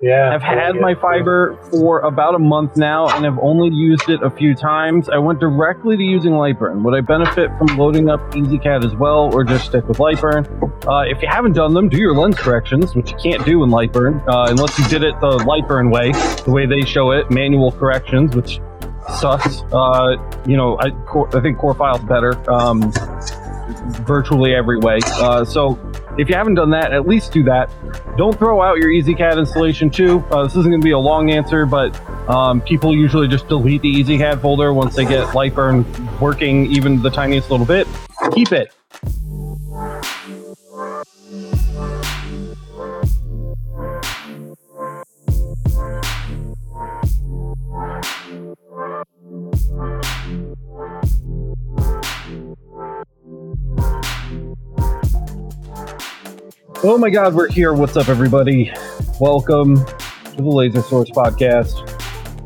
Yeah. I've had my fiber for about a month now and have only used it a few times. I went directly to using Lightburn. Would I benefit from loading up EZCAD as well, or just stick with Lightburn? Uh, if you haven't done them, do your lens corrections, which you can't do in Lightburn, uh, unless you did it the Lightburn way, the way they show it, manual corrections, which sucks. Uh, you know, I, Core, I think Core File's better. Um, virtually every way. Uh, so if you haven't done that, at least do that. Don't throw out your EZCAD installation too. Uh, this isn't going to be a long answer, but um, people usually just delete the EZCAD folder once they get Lightburn working even the tiniest little bit. Keep it. Oh my God, we're here. What's up, everybody? Welcome to the Laser Source Podcast.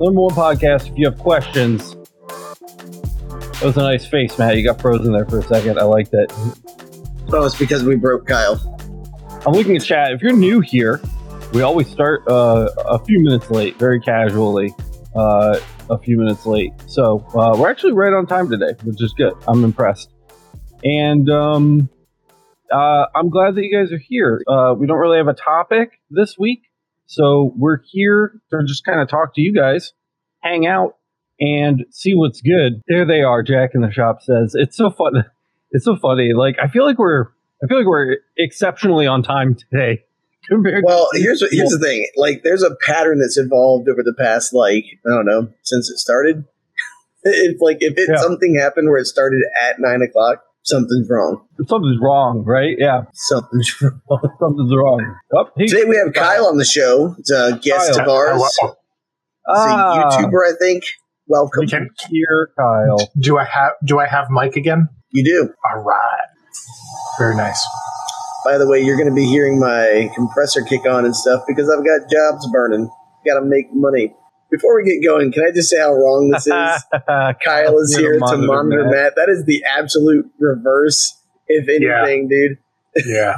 Number one podcast. If you have questions, that was a nice face, Matt. You got frozen there for a second. I like that. Oh, it's because we broke Kyle. I'm looking at chat. If you're new here, we always start uh, a few minutes late, very casually. Uh, a few minutes late. So uh, we're actually right on time today, which is good. I'm impressed. And um, uh, I'm glad that you guys are here. Uh, we don't really have a topic this week, so we're here to just kind of talk to you guys, hang out, and see what's good. There they are. Jack in the shop says it's so fun. It's so funny. Like I feel like we're I feel like we're exceptionally on time today compared. Well, to here's what, here's the thing. Like, there's a pattern that's evolved over the past, like, I don't know, since it started. It's like if it Yeah. something happened where it started at nine o'clock, something's wrong. something's wrong, right? Yeah, Something's wrong. something's wrong. Oh, Today we have Kyle on the show. It's a guest Kyle. of ours. Hello. He's ah, a YouTuber, I think. Welcome. We can, here, Kyle. do I have do I have Mike again? You do. All right. Very nice. By the way, you're going to be hearing my compressor kick on and stuff because I've got jobs burning. Got to make money. Before we get going, can I just say how wrong this is? Kyle is here to monitor Matt. That is the absolute reverse, if anything, dude. Yeah.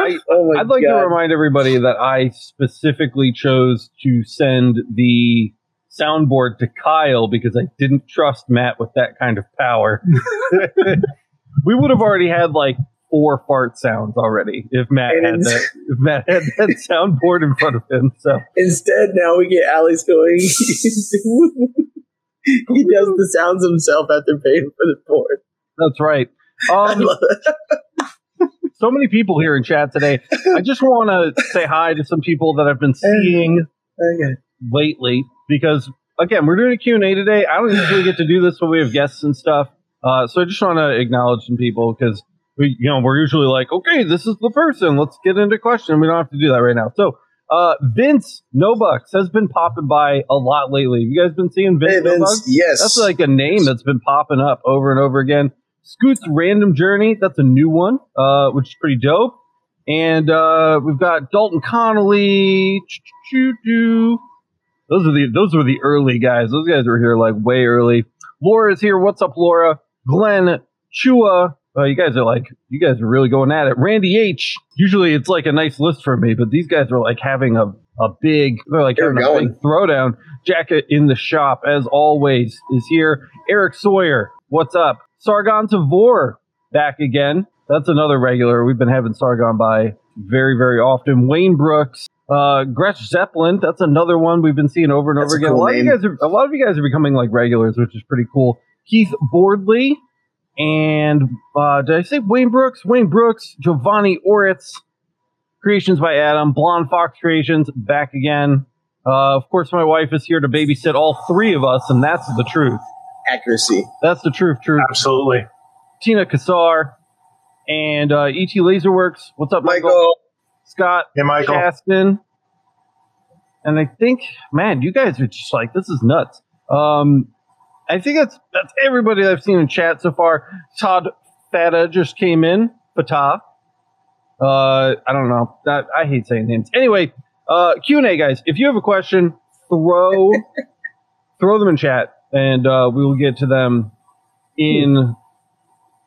I, Oh my I'd like god! to remind everybody that I specifically chose to send the soundboard to Kyle because I didn't trust Matt with that kind of power. we would have already had like four fart sounds already if Matt And had it's- that. If Matt had that soundboard in front of him. So Instead, now we get Alex going. he does the sounds himself after paying for the board. that's right. I Um, so many people here in chat today. I just want to say hi to some people that I've been seeing Okay. lately because again we're doing a q&a today i don't usually get to do this when we have guests and stuff uh, so i just want to acknowledge some people because we you know we're usually like okay this is the person let's get into question we don't have to do that right now so uh, vince nobucks has been popping by a lot lately have you guys been seeing vince, Hey, Vince. Yes. that's like a name that's been popping up over and over again scoot's random journey that's a new one uh, which is pretty dope and uh, we've got dalton connolly. Those are the those were the early guys. Those guys were here like way early. Laura's here. What's up, Laura? Glenn Chua. Uh, you guys are like you guys are really going at it. Randy H. Usually it's like a nice list for me, but these guys are like having a a big. They're like They're having a big throwdown. Jacket in the shop as always is here. Eric Sawyer. What's up? Sargon Tavor back again. That's another regular. We've been having Sargon by very very often. Wayne Brooks. Uh, Gretch Zeppelin, that's another one we've been seeing over and That's over again. cool a lot of you guys are a lot of you guys are becoming like regulars, which is pretty cool. Keith Boardley and uh, did I say Wayne Brooks? Wayne Brooks, Giovanni Oritz, Creations by Adam, Blonde Fox Creations, back again. Uh, of course, my wife is here to babysit all three of us, and that's the truth. Accuracy. That's the truth, truth. Absolutely. Tina Kassar and uh, ET Laserworks. What's up, Michael? Michael. Scott Hey, Michael. Shaston. And I think, man, you guys are just like, this is nuts. Um, I think that's that's everybody I've seen in chat so far. Todd Fata just came in. Fatah. Uh, I don't know. That, I hate saying names. Anyway, uh, Q and A, guys. If you have a question, throw throw them in chat, and uh, we will get to them in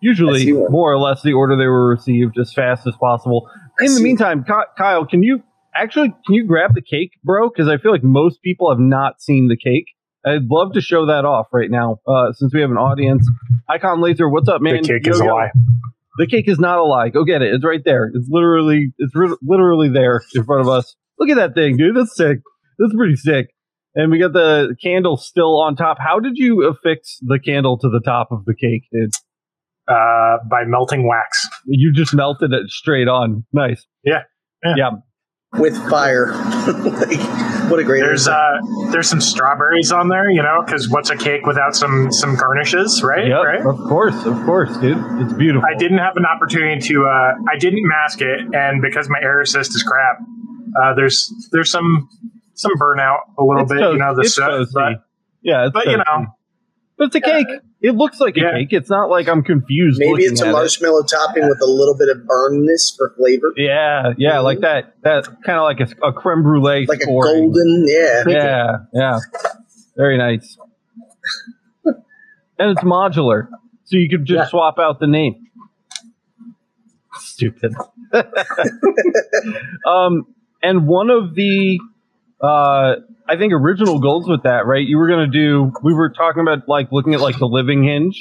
usually more or less the order they were received as fast as possible. In the meantime, Kyle, can you actually, can you grab the cake, bro? Because I feel like most people have not seen the cake. I'd love to show that off right now, uh, since we have an audience. Icon Laser, what's up, man? the cake Yo, is a lie. The cake is not a lie. Go get it. It's right there. It's literally, it's ri- literally there in front of us. Look at that thing, dude. That's sick. That's pretty sick. And we got the candle still on top. How did you affix the candle to the top of the cake, dude? Uh, by melting wax. You just melted it straight on. Nice. Yeah. Yeah. yeah. With fire. like, what a great There's uh, there's some strawberries on there, you know, because what's a cake without some some garnishes, right? Yep. Right. Of course. Of course, dude. It's beautiful. I didn't have an opportunity to. Uh, I didn't mask it, and because my air assist is crap, uh, there's there's some some burnout a little It's bit, toast- you know, the it's soot, but, yeah, it's but you toasty. know, But it's a cake. It looks like a cake. It's not like I'm confused. Maybe it's a at it. marshmallow topping with a little bit of burnness for flavor, Yeah, yeah, like that. That kind of like a, a creme brulee, like a golden. Yeah, Yeah, yeah, very nice. and it's modular, so you could just Yeah. swap out the name. Stupid. um, and one of the, uh, I think original goals with that, right? You were gonna do. We were talking about like looking at like the living hinge,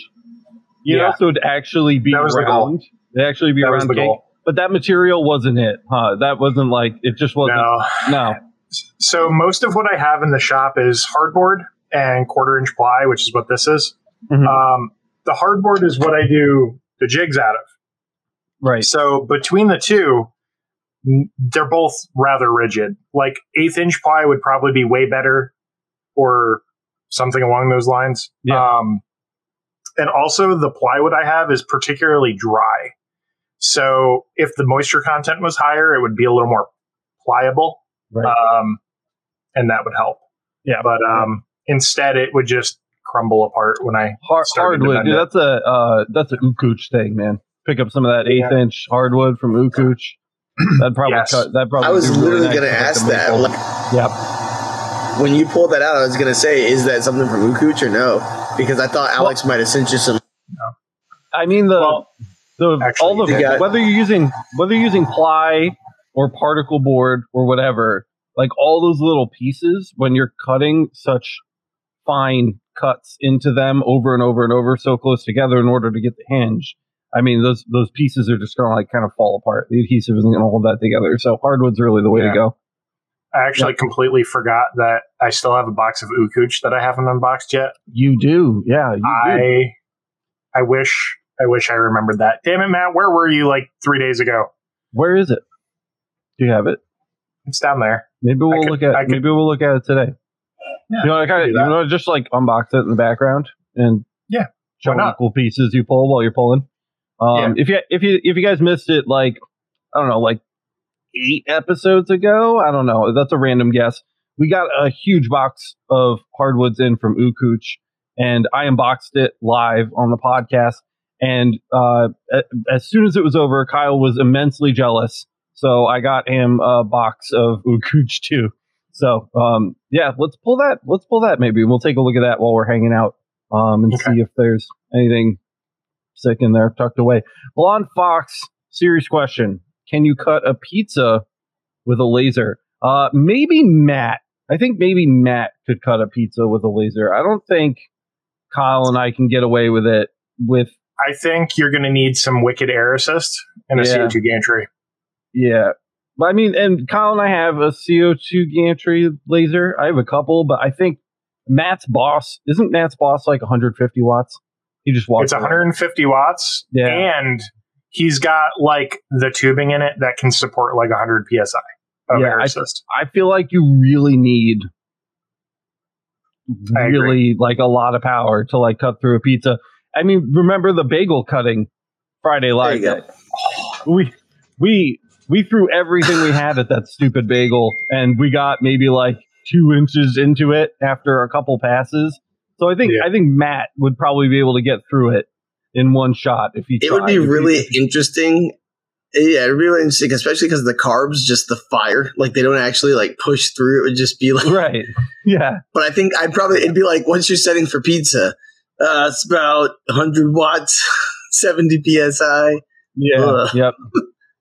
you know, Yeah. so it'd actually be That was the goal. round. It'd actually be that the cake. goal. But that material wasn't it, huh? That wasn't like it just wasn't. No. no. So most of what I have in the shop is hardboard and quarter inch ply, which is what this is. Mhm. Um, the hardboard is what I do the jigs out of. right. So between the two, they're both rather rigid. Like eighth inch ply would probably be way better, or something along those lines. Yeah. Um, and also the plywood I have is particularly dry. So if the moisture content was higher, it would be a little more pliable, Right. um, and that would help. Yeah. But um, instead, it would just crumble apart when I Hard, hardwood, dude. That's a uh, that's a Ocooch thing, man. Pick up some of that eighth Yeah. inch hardwood from Ocooch. That'd probably Yes. cut. That probably. I was be really literally nice going to ask that. maple. Like, Yep. when you pulled that out, I was going to say, is that something from Ocooch or no? Because I thought Alex might have sent you some. No. I mean the Well, the actually, all the you got- whether you're using whether you're using ply or particle board or whatever, like all those little pieces when you're cutting such fine cuts into them over and over and over so close together in order to get the hinge. I mean those those pieces are just gonna like kind of fall apart. The adhesive isn't gonna hold that together. So hardwood's really the way Yeah. to go. I actually completely forgot that I still have a box of Ocooch that I haven't unboxed yet. You do, yeah. You do. I I wish I wish I remembered that. Damn it, Matt, where were you like three days ago? Where is it? Do you have it? It's down there. Maybe we'll could- look at I could- maybe we'll look at it today. Yeah, you know, I kind of you know just like unbox it in the background and Yeah, show equal pieces you pull while you're pulling. Um, if you if you if you guys missed it, like I don't know, like eight episodes ago, I don't know. That's a random guess. We got a huge box of hardwoods in from Ocooch, and I unboxed it live on the podcast. And uh, as soon as it was over, Kyle was immensely jealous. So I got him a box of Ocooch too. So um, yeah, let's pull that. Let's pull that. Maybe we'll take a look at that while we're hanging out um, and Okay. see if there's anything sick in there tucked away. Blonde Fox, serious question: Can you cut a pizza with a laser? Uh, maybe Matt. I think maybe Matt could cut a pizza with a laser. I don't think Kyle and I can get away with it with I think you're going to need some wicked air assist and a Yeah. CO2 gantry. Yeah. But I mean, and Kyle and I have a CO2 gantry laser. I have a couple, but I think Matt's boss isn't Matt's boss like 150 watts. He just walks. It's around. 150 watts, Yeah. and he's got like the tubing in it that can support like 100 psi of Yeah, air I- assist. I feel like you really need really like a lot of power to like cut through a pizza. I mean, remember the bagel cutting Friday There live you go. day? We we we threw everything we had at that stupid bagel, and we got maybe like two inches into it after a couple passes. So I think Yeah. I think Matt would probably be able to get through it in one shot if he. It would be If really he- interesting. Yeah, it'd be really interesting, especially because the carbs, just the fire, like they don't actually like push through. It would just be like. right. Yeah. But I think I'd probably it'd be like once you're setting for pizza, uh, it's about 100 watts, 70 psi. Yeah. Ugh. Yep.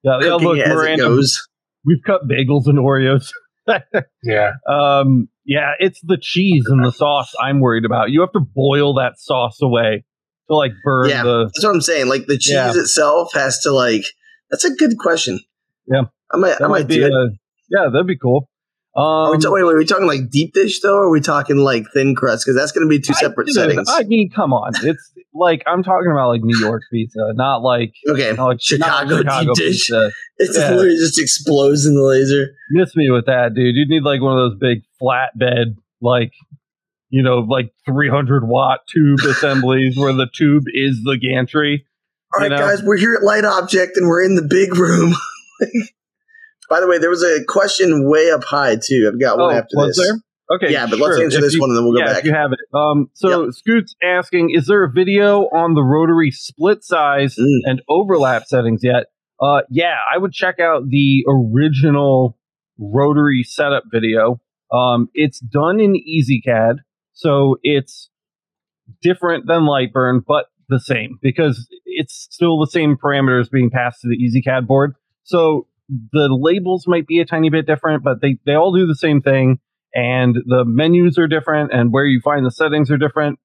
Yeah. yeah Cooking look, it as it Miranda. goes. we've cut bagels and Oreos. yeah. Um, yeah, it's the cheese and the sauce I'm worried about. You have to boil that sauce away to like burn yeah, the. That's what I'm saying. Like the cheese Yeah. itself has to like. That's a good question. Yeah. I might. I That might might be do it. yeah, that'd be cool. Are we Um, ta- wait, wait, are we talking like deep dish though, or are we talking like thin crust? Because that's going to be two separate I, settings. I mean, come on, it's like I'm talking about like New York pizza, not like okay, not like Chicago like deep dish. pizza. it yeah. literally just explodes in the laser. Miss me with that, dude. You'd need like one of those big flatbed, like you know, like 300 watt tube assemblies where the tube is the gantry. All You know? guys, we're here at Light Object and we're in the big room. By the way, there was a question way up high too. I've got one Oh, after this. there? Okay, Yeah, but let's answer If this you- one and then we'll go yeah, back. if you have it. Um, so Scoot's asking, is there a video on the rotary split size Mm. and overlap settings yet? Uh, yeah, I would check out the original rotary setup video. Um, it's done in EZCAD, so it's different than Lightburn, but the same because it's still the same parameters being passed to the EZCAD board. So the labels might be a tiny bit different, but they, they all do the same thing and the menus are different and where you find the settings are different,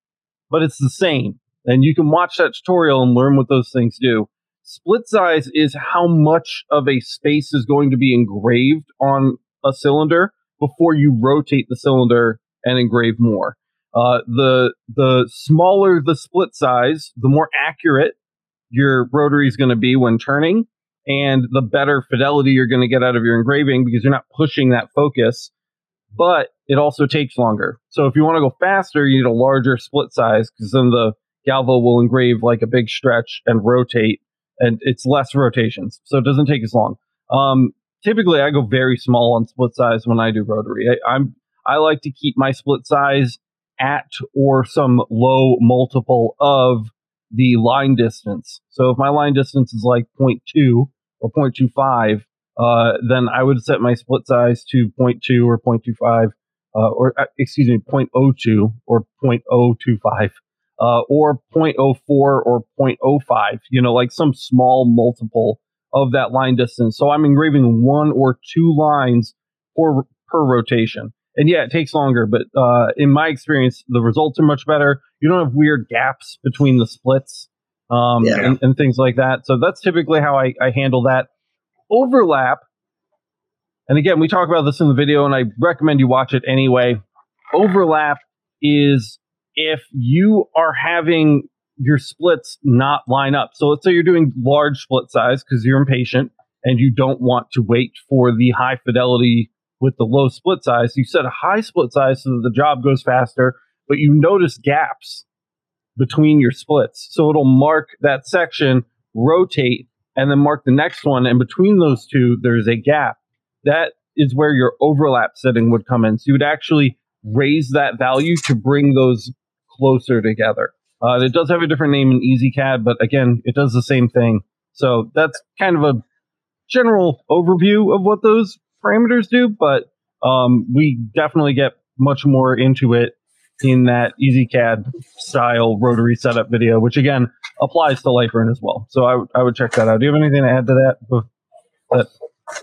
but it's the same. And you can watch that tutorial and learn what those things do. Split size is how much of a space is going to be engraved on a cylinder before you rotate the cylinder and engrave more. Uh, the the smaller the split size, the more accurate your rotary is going to be when turning, and the better fidelity you're going to get out of your engraving because you're not pushing that focus. But it also takes longer. So if you want to go faster, you need a larger split size because then the Galvo will engrave like a big stretch and rotate, and it's less rotations, so it doesn't take as long. Um, typically, I go very small on split size when I do rotary. I, I'm I like to keep my split size at or some low multiple of the line distance. So if my line distance is like 0.2 or 0.25, uh, then I would set my split size to 0.2 or 0.25, uh, or uh, excuse me, 0.02 or 0.025, uh, or 0.04 or 0.05. You know, like some small multiple of that line distance. So I'm engraving one or two lines per per rotation. And yeah, it takes longer, but uh, in my experience, the results are much better. You don't have weird gaps between the splits um, Yeah. and, and things like that. So that's typically how I, I handle that. Overlap, and again, we talk about this in the video, and I recommend you watch it anyway. Overlap is if you are having your splits not line up. So let's say you're doing large split size because you're impatient and you don't want to wait for the high fidelity with the low split size. You set a high split size so that the job goes faster, but you notice gaps between your splits. So it'll mark that section, rotate, and then mark the next one. And between those two, there's a gap. That is where your overlap setting would come in. So you would actually raise that value to bring those closer together. Uh, it does have a different name in EZCAD, but again, it does the same thing. So that's kind of a general overview of what those parameters do, but um, we definitely get much more into it in that EZCAD style rotary setup video, which again applies to Lightburn as well. So I, would- check that out. Do you have anything to add to that? That-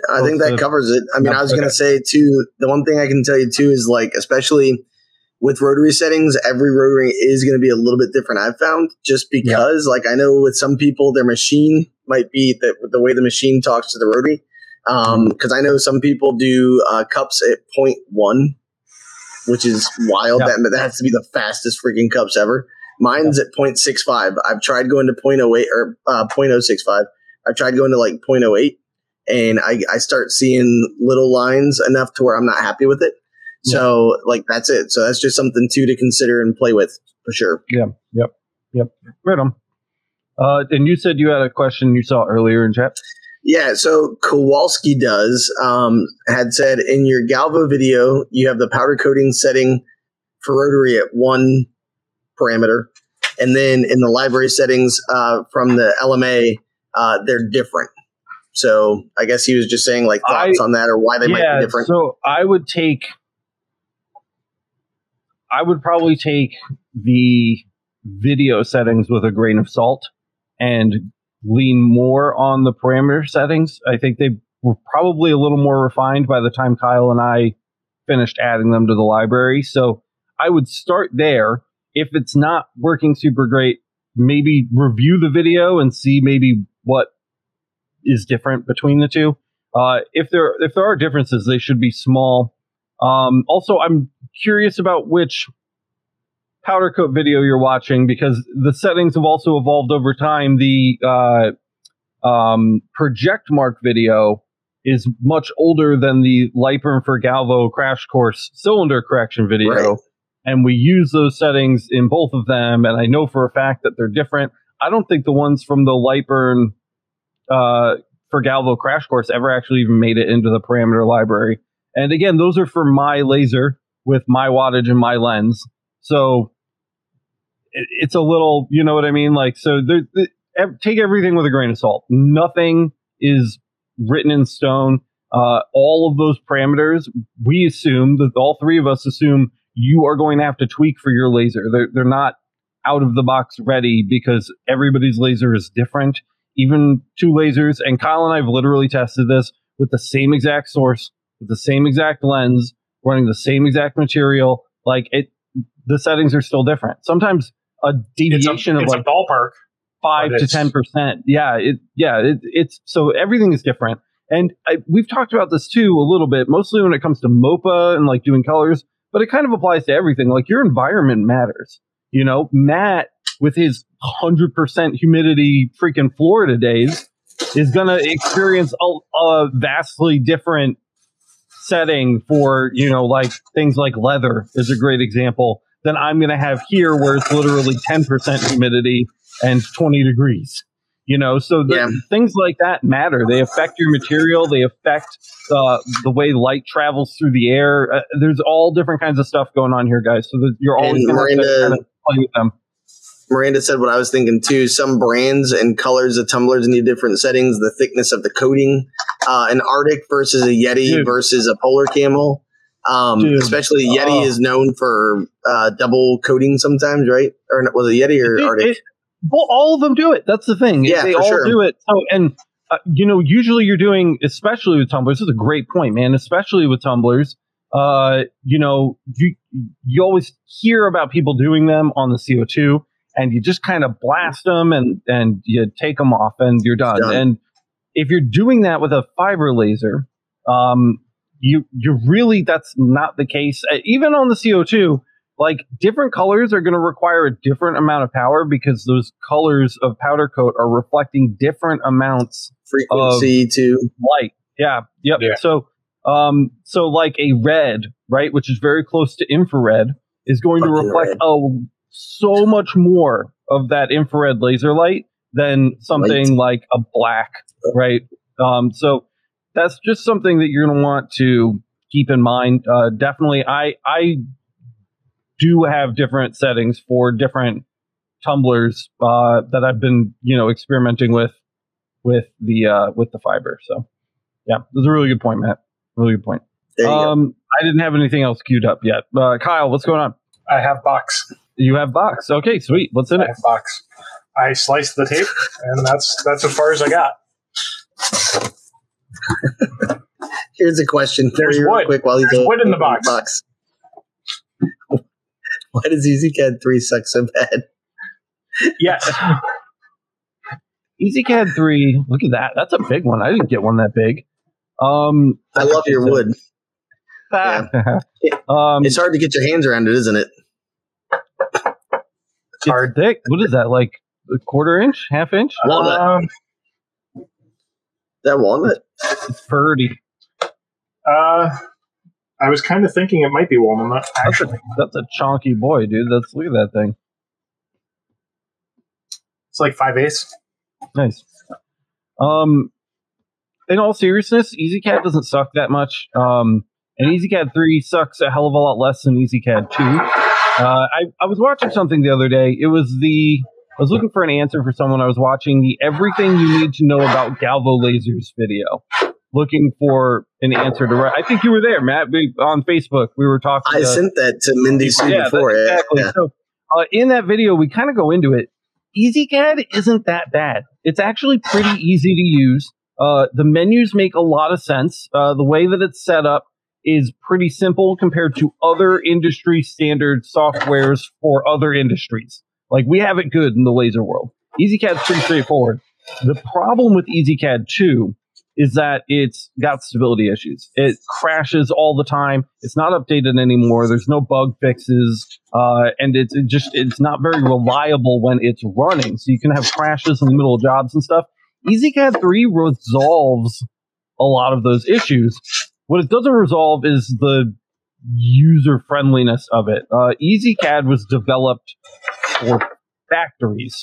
I think that Okay. covers it. I mean, Yeah, I was going to say too. The one thing I can tell you too is like, especially with rotary settings, every rotary is going to be a little bit different. I've found just because, like, I know with some people, their machine might be the the way the machine talks to the rotary. Because I know some people do uh, cups at 0.1, which is wild. Yeah. That that has to be the fastest freaking cups ever. Mine's at 0.65. I've tried going to 0.08 or uh, 0.065. I've tried going to like 0.08 and I, I start seeing little lines enough to where I'm not happy with it. So like that's it. So that's just something too to consider and play with for sure. Yeah. Yep. Yep. Right on. Uh, and you said you had a question you saw earlier in chat. Yeah, so Kowalski does um, had said in your Galvo video you have the powder coating setting for rotary at one parameter, and then in the library settings uh, from the LMA uh, they're different. So I guess he was just saying like thoughts on that or why they might be different. so I would take, I would probably take the video settings with a grain of salt and lean more on the parameter settings. I think they were probably a little more refined by the time Kyle and I finished adding them to the library. So I would start there. If it's not working super great, maybe review the video and see maybe what is different between the two. Uh, if there if there are differences, they should be small. Um, also, I'm curious about which powder coat video you're watching because the settings have also evolved over time. The uh, um, project mark video is much older than the Lightburn for Galvo crash course cylinder correction video. Right. And we use those settings in both of them. And I know for a fact that they're different. I don't think the ones from the Lightburn uh, for Galvo crash course ever actually even made it into the parameter library. And again, those are for my laser with my wattage and my lens. So it, it's a little, you know what I mean? Like, so there, take everything with a grain of salt. Nothing is written in stone. Uh, all of those parameters, we assume that all three of us assume you are going to have to tweak for your laser. They're, they're not out of the box ready because everybody's laser is different. Even two lasers, and Kyle and I have literally tested this with the same exact source, with the same exact lens, running the same exact material. Like it, the settings are still different. Sometimes a deviation a, of like a ballpark five to ten percent. Yeah, it yeah it, it's so everything is different, and I, we've talked about this too a little bit, mostly when it comes to MOPA and like doing colors, but it kind of applies to everything. Like your environment matters. You know, Matt with his hundred percent humidity freaking Florida days is going to experience a, a vastly different setting for you know like things like leather is a great example than I'm going to have here, where it's literally 10% humidity and 20 degrees. You know, so the, yeah. things like that matter. They affect your material. They affect the the way light travels through the air. Uh, there's all different kinds of stuff going on here, guys. So that you're always going to kind of play with them. Miranda said what I was thinking too. Some brands and colors of tumblers need different settings. The thickness of the coating, uh, an RTIC versus a Yeti Dude. versus a Polar Camel. Um, especially Yeti oh. is known for uh, double coating sometimes, right? Or was it Yeti or it, RTIC? It, well, all of them do it. That's the thing. Yeah, they all sure. do it. So, and uh, you know, usually you're doing, especially with tumblers. This is a great point, man. Especially with tumblers, uh, you know, you you always hear about people doing them on the CO2, and you just kind of blast them and and you take them off, and you're done. done. And if you're doing that with a fiber laser, um, you you really that's not the case. Even on the CO2, like different colors are going to require a different amount of power because those colors of powder coat are reflecting different amounts frequency to light. Yeah. Yep. Yeah. So, um, so like a red, right, which is very close to infrared, is going Fucking to reflect a so much more of that infrared laser light than something light. like a black, right? Um, so that's just something that you're going to want to keep in mind. Uh, definitely, I I do have different settings for different tumblers uh, that I've been you know experimenting with with the uh, with the fiber. So yeah, that's a really good point, Matt. Really good point. Um, I didn't have anything else queued up yet. Uh, Kyle, what's going on? I have box. You have box. Okay, sweet. What's in I it? Have box. I sliced the tape, and that's that's as far as I got. Here's a question for There's you, wood. quick, while he's There's wood in the box. box. Why does EZCAD three suck so bad? Yes. EZCAD three. Look at that. That's a big one. I didn't get one that big. Um, I love your wood. yeah. um, it's hard to get your hands around it, isn't it? It's hard. Thick. What is that? Like a quarter inch, half inch? Walnut. Um, that walnut? It's pretty. Uh, I was kind of thinking it might be walnut. Actually, that's a, that's a chunky boy, dude. That's look at that thing. It's like five eighths. Nice. Um, in all seriousness, EZCAD doesn't suck that much. Um, and EZCAD three sucks a hell of a lot less than EZCAD two. Uh, I I was watching something the other day. It was the I was looking for an answer for someone. I was watching the Everything You Need to Know About Galvo Lasers video, looking for an answer to. I think you were there, Matt, we, on Facebook. We were talking. I sent that to Mindy Sue yeah, before. Exactly. Yeah. So uh, in that video, we kind of go into it. EZCAD isn't that bad. It's actually pretty easy to use. Uh, the menus make a lot of sense. Uh, the way that it's set up is pretty simple compared to other industry standard softwares for other industries. Like we have it good in the laser world. EZCAD's pretty straightforward. The problem with EZCAD 2 is that it's got stability issues. It crashes all the time. It's not updated anymore. There's no bug fixes, uh, and it's it just it's not very reliable when it's running. So you can have crashes in the middle of jobs and stuff. EZCAD 3 resolves a lot of those issues. What it doesn't resolve is the user friendliness of it. Uh, EZCAD was developed for factories.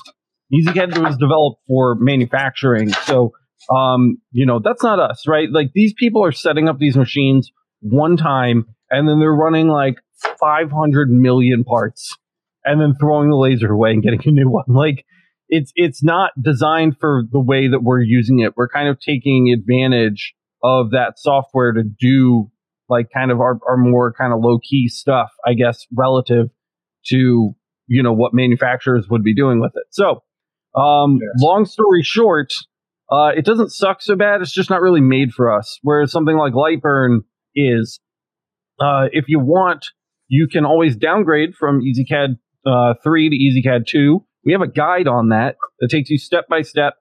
EZCAD was developed for manufacturing. So, um, you know, that's not us, right? Like these people are setting up these machines one time and then they're running like 500 million parts and then throwing the laser away and getting a new one. Like it's, it's not designed for the way that we're using it. We're kind of taking advantage of that software to do like kind of our, our more kind of low key stuff, I guess, relative to, you know, what manufacturers would be doing with it. So, um, yes. long story short, uh, it doesn't suck so bad. It's just not really made for us. Whereas something like Lightburn is, uh, if you want, you can always downgrade from EZCAD uh, 3 to EZCAD 2. We have a guide on that that takes you step by step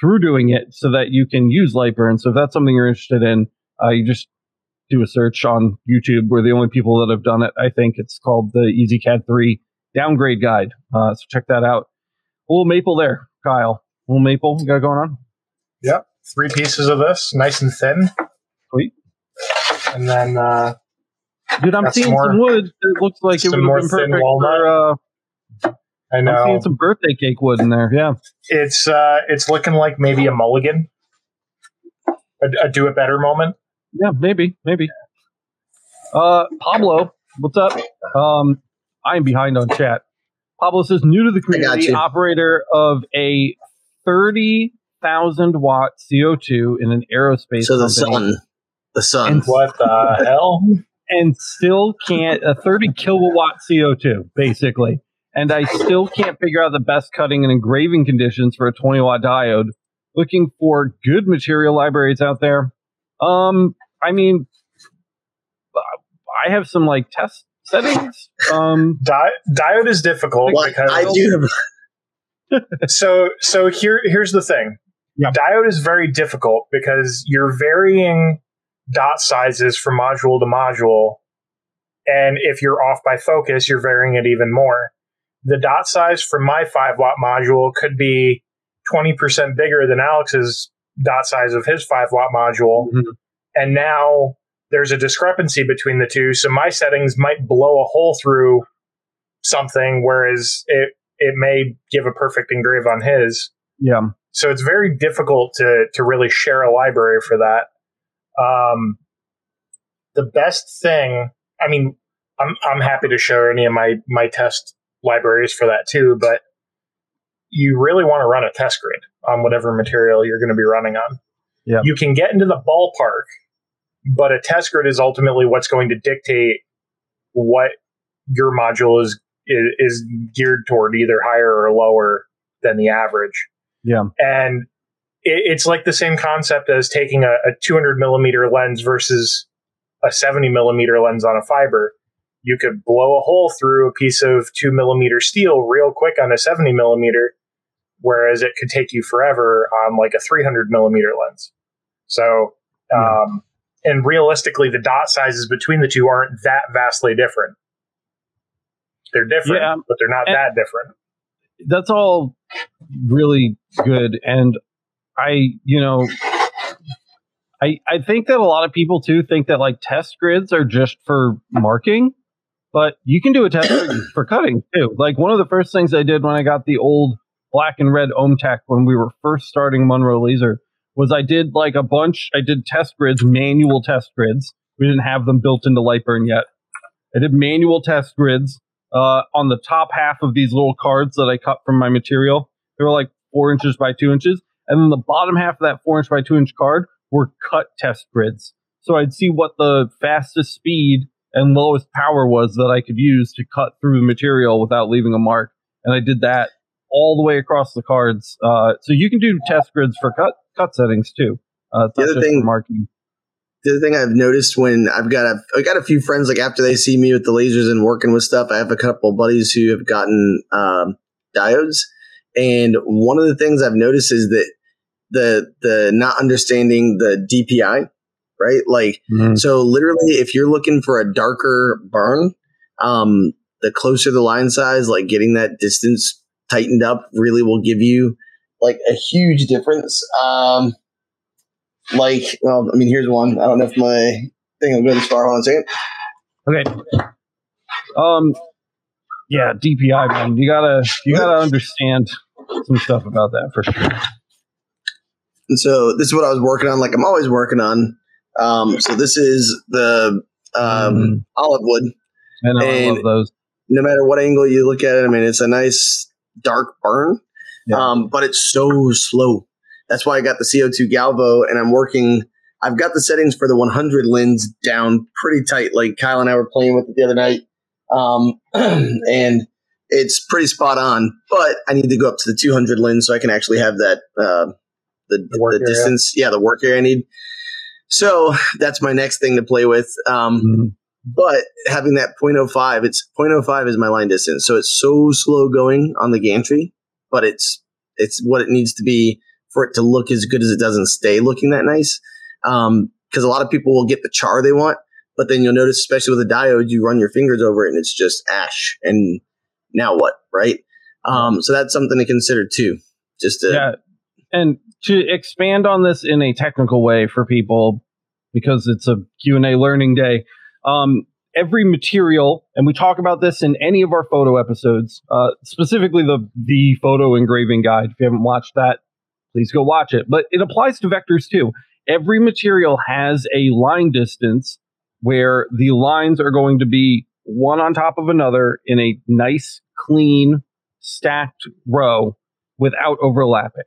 through doing it so that you can use Lightburn. So if that's something you're interested in, uh, you just do a search on YouTube. We're the only people that have done it. I think it's called the EZCAD 3 downgrade guide. Uh, so check that out. A little maple there, Kyle. A little maple you got going on? Yep. Three pieces of this, nice and thin. Sweet. And then, uh, dude, I'm seeing some, more, some wood. It looks like it would have been perfect for. Uh, I know. I'm seeing some birthday cake wood in there. Yeah. It's uh, it's looking like maybe a mulligan, a, a do it better moment. Yeah, maybe, maybe. Uh, Pablo, what's up? Um, I'm behind on chat. Pablo says, new to the community, operator of a 30,000 watt CO2 in an aerospace So the company. sun. The sun. And what the hell? And still can't, a 30 kilowatt CO2, basically. And I still can't figure out the best cutting and engraving conditions for a 20 watt diode. Looking for good material libraries out there. Um, I mean, I have some like test settings. Um, Di- diode is difficult well, because I do. so so here here's the thing. Yeah. Diode is very difficult because you're varying dot sizes from module to module, and if you're off by focus, you're varying it even more. The dot size for my five watt module could be twenty percent bigger than Alex's dot size of his five watt module, mm-hmm. and now there's a discrepancy between the two. So my settings might blow a hole through something, whereas it it may give a perfect engrave on his. Yeah. So it's very difficult to to really share a library for that. Um, the best thing, I mean, I'm I'm happy to share any of my my test libraries for that too, but you really want to run a test grid on whatever material you're going to be running on. Yeah. You can get into the ballpark but a test grid is ultimately what's going to dictate what your module is is geared toward either higher or lower than the average. Yeah. And it, it's like the same concept as taking a, a 200 millimeter lens versus a 70 millimeter lens on a fiber. You could blow a hole through a piece of two millimeter steel real quick on a 70 millimeter, whereas it could take you forever on like a 300 millimeter lens. So, um, and realistically, the dot sizes between the two aren't that vastly different. They're different, yeah, but they're not that different. That's all really good, and I, you know, I I think that a lot of people too think that like test grids are just for marking, but you can do a test grid for cutting too. Like one of the first things I did when I got the old black and red OMTech when we were first starting Monroe Laser was I did like a bunch. I did test grids, manual test grids. We didn't have them built into Lightburn yet. I did manual test grids uh, on the top half of these little cards that I cut from my material. They were like four inches by two inches, and then the bottom half of that four inch by two inch card were cut test grids. So I'd see what the fastest speed and lowest power was that I could use to cut through the material without leaving a mark. And I did that all the way across the cards. Uh, so you can do test grids for cut cut settings too. Uh, the other thing, marking. The other thing I've noticed when I've got a, I got a few friends like after they see me with the lasers and working with stuff, I have a couple buddies who have gotten um, diodes, and one of the things I've noticed is that the the not understanding the DPI, right? Like, mm-hmm. so literally, if you're looking for a darker burn, um, the closer the line size, like getting that distance tightened up, really will give you like a huge difference. Um, like, well, I mean, here's one. I don't know if my thing will go this far. Hold on a second. Okay. Um, yeah, DPI, man. You gotta, you gotta understand some stuff about that for sure. And so this is what I was working on. Like I'm always working on. Um, so this is the um, mm. olive wood. I know, and I love those. No matter what angle you look at it, I mean, it's a nice dark burn, yeah. um, but it's so slow. That's why I got the CO2 Galvo, and I'm working. I've got the settings for the 100 lens down pretty tight. Like Kyle and I were playing with it the other night, um, and it's pretty spot on. But I need to go up to the 200 lens so I can actually have that uh, the, the, the distance. Yeah, the work area I need. So that's my next thing to play with. Um, mm-hmm. But having that 0.05, it's 0.05 is my line distance. So it's so slow going on the gantry, but it's it's what it needs to be for it to look as good as it doesn't stay looking that nice. Um, because a lot of people will get the char they want, but then you'll notice, especially with a diode, you run your fingers over it and it's just ash. And now what, right? Um, so that's something to consider too. Just to, yeah, and to expand on this in a technical way for people, because it's a Q and A learning day. Um, every material, and we talk about this in any of our photo episodes, uh, specifically the the photo engraving guide. If you haven't watched that, please go watch it. But it applies to vectors too. Every material has a line distance where the lines are going to be one on top of another in a nice, clean, stacked row without overlapping.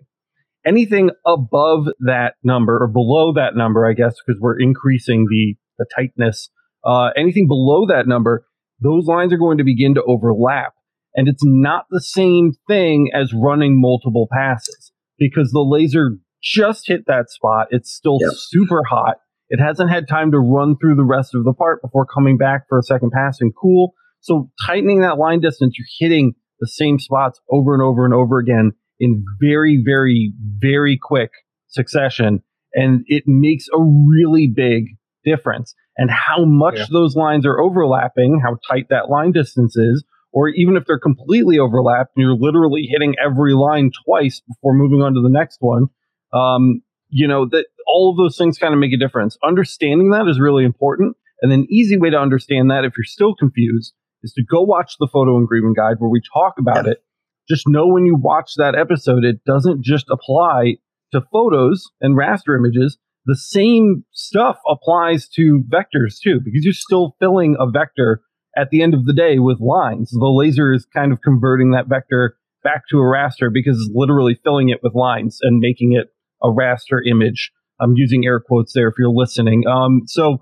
Anything above that number or below that number, I guess, because we're increasing the, the tightness, uh, anything below that number, those lines are going to begin to overlap. And it's not the same thing as running multiple passes because the laser just hit that spot. It's still yep. super hot. It hasn't had time to run through the rest of the part before coming back for a second pass and cool. So tightening that line distance, you're hitting the same spots over and over and over again in very, very, very quick succession. And it makes a really big difference. And how much yeah. those lines are overlapping, how tight that line distance is, or even if they're completely overlapped and you're literally hitting every line twice before moving on to the next one, um, you know, that all of those things kind of make a difference. Understanding that is really important. And an easy way to understand that if you're still confused is to go watch the photo engraving guide where we talk about yeah. it. Just know when you watch that episode, it doesn't just apply to photos and raster images. The same stuff applies to vectors too, because you're still filling a vector at the end of the day with lines. The laser is kind of converting that vector back to a raster because it's literally filling it with lines and making it a raster image. I'm using air quotes there if you're listening. Um, so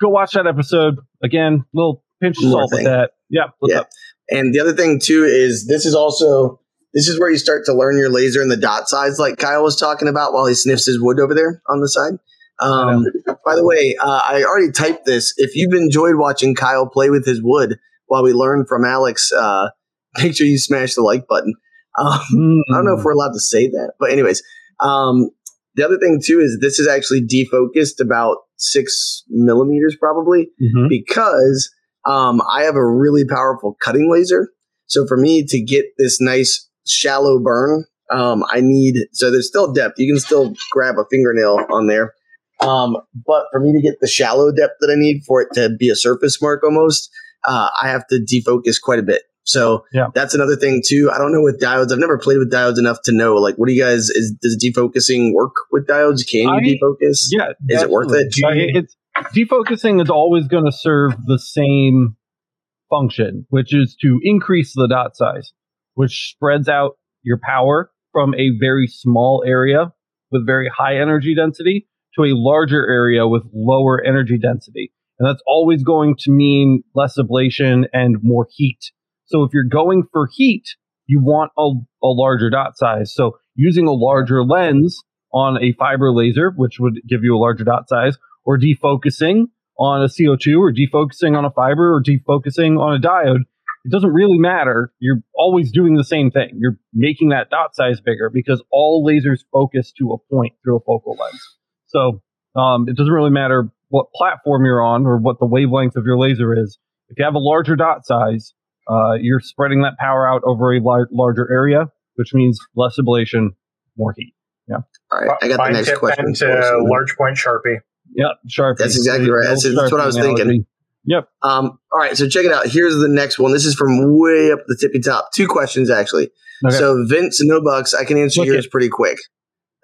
go watch that episode again. Little pinch of salt with that. Yeah. yeah. Up? And the other thing too is this is also this is where you start to learn your laser and the dot size, like Kyle was talking about while he sniffs his wood over there on the side. Um, by the way, uh, I already typed this. If you've enjoyed watching Kyle play with his wood while we learn from Alex, uh, make sure you smash the like button. Um, mm. I don't know if we're allowed to say that, but anyways, um, the other thing too is this is actually defocused about six millimeters probably mm-hmm. because um, I have a really powerful cutting laser. So for me to get this nice shallow burn, um, I need so there's still depth. You can still grab a fingernail on there. Um, but for me to get the shallow depth that I need for it to be a surface mark almost, uh, I have to defocus quite a bit. So yeah. that's another thing too. I don't know with diodes. I've never played with diodes enough to know. Like, what do you guys? Is does defocusing work with diodes? Can you I, defocus? Yeah, is it worth it? It's defocusing is always going to serve the same function, which is to increase the dot size, which spreads out your power from a very small area with very high energy density to a larger area with lower energy density. And that's always going to mean less ablation and more heat so if you're going for heat, you want a, a larger dot size. So using a larger lens on a fiber laser, which would give you a larger dot size, or defocusing on a CO2 or defocusing on a fiber or defocusing on a diode, it doesn't really matter. You're always doing the same thing. You're making that dot size bigger because all lasers focus to a point through a focal length. So um, it doesn't really matter what platform you're on or what the wavelength of your laser is. If you have a larger dot size, uh, you're spreading that power out over a lar- larger area, which means less ablation, more heat. Yeah. All right, I got the next question. To large point Sharpie. Yep, Sharpie. That's exactly right. That's, that's what I was analogy. thinking. Yep. Um, all right, so check it out. Here's the next one. This is from way up the tippy top. Two questions actually. Okay. So Vince, no bucks. I can answer Look yours it. pretty quick.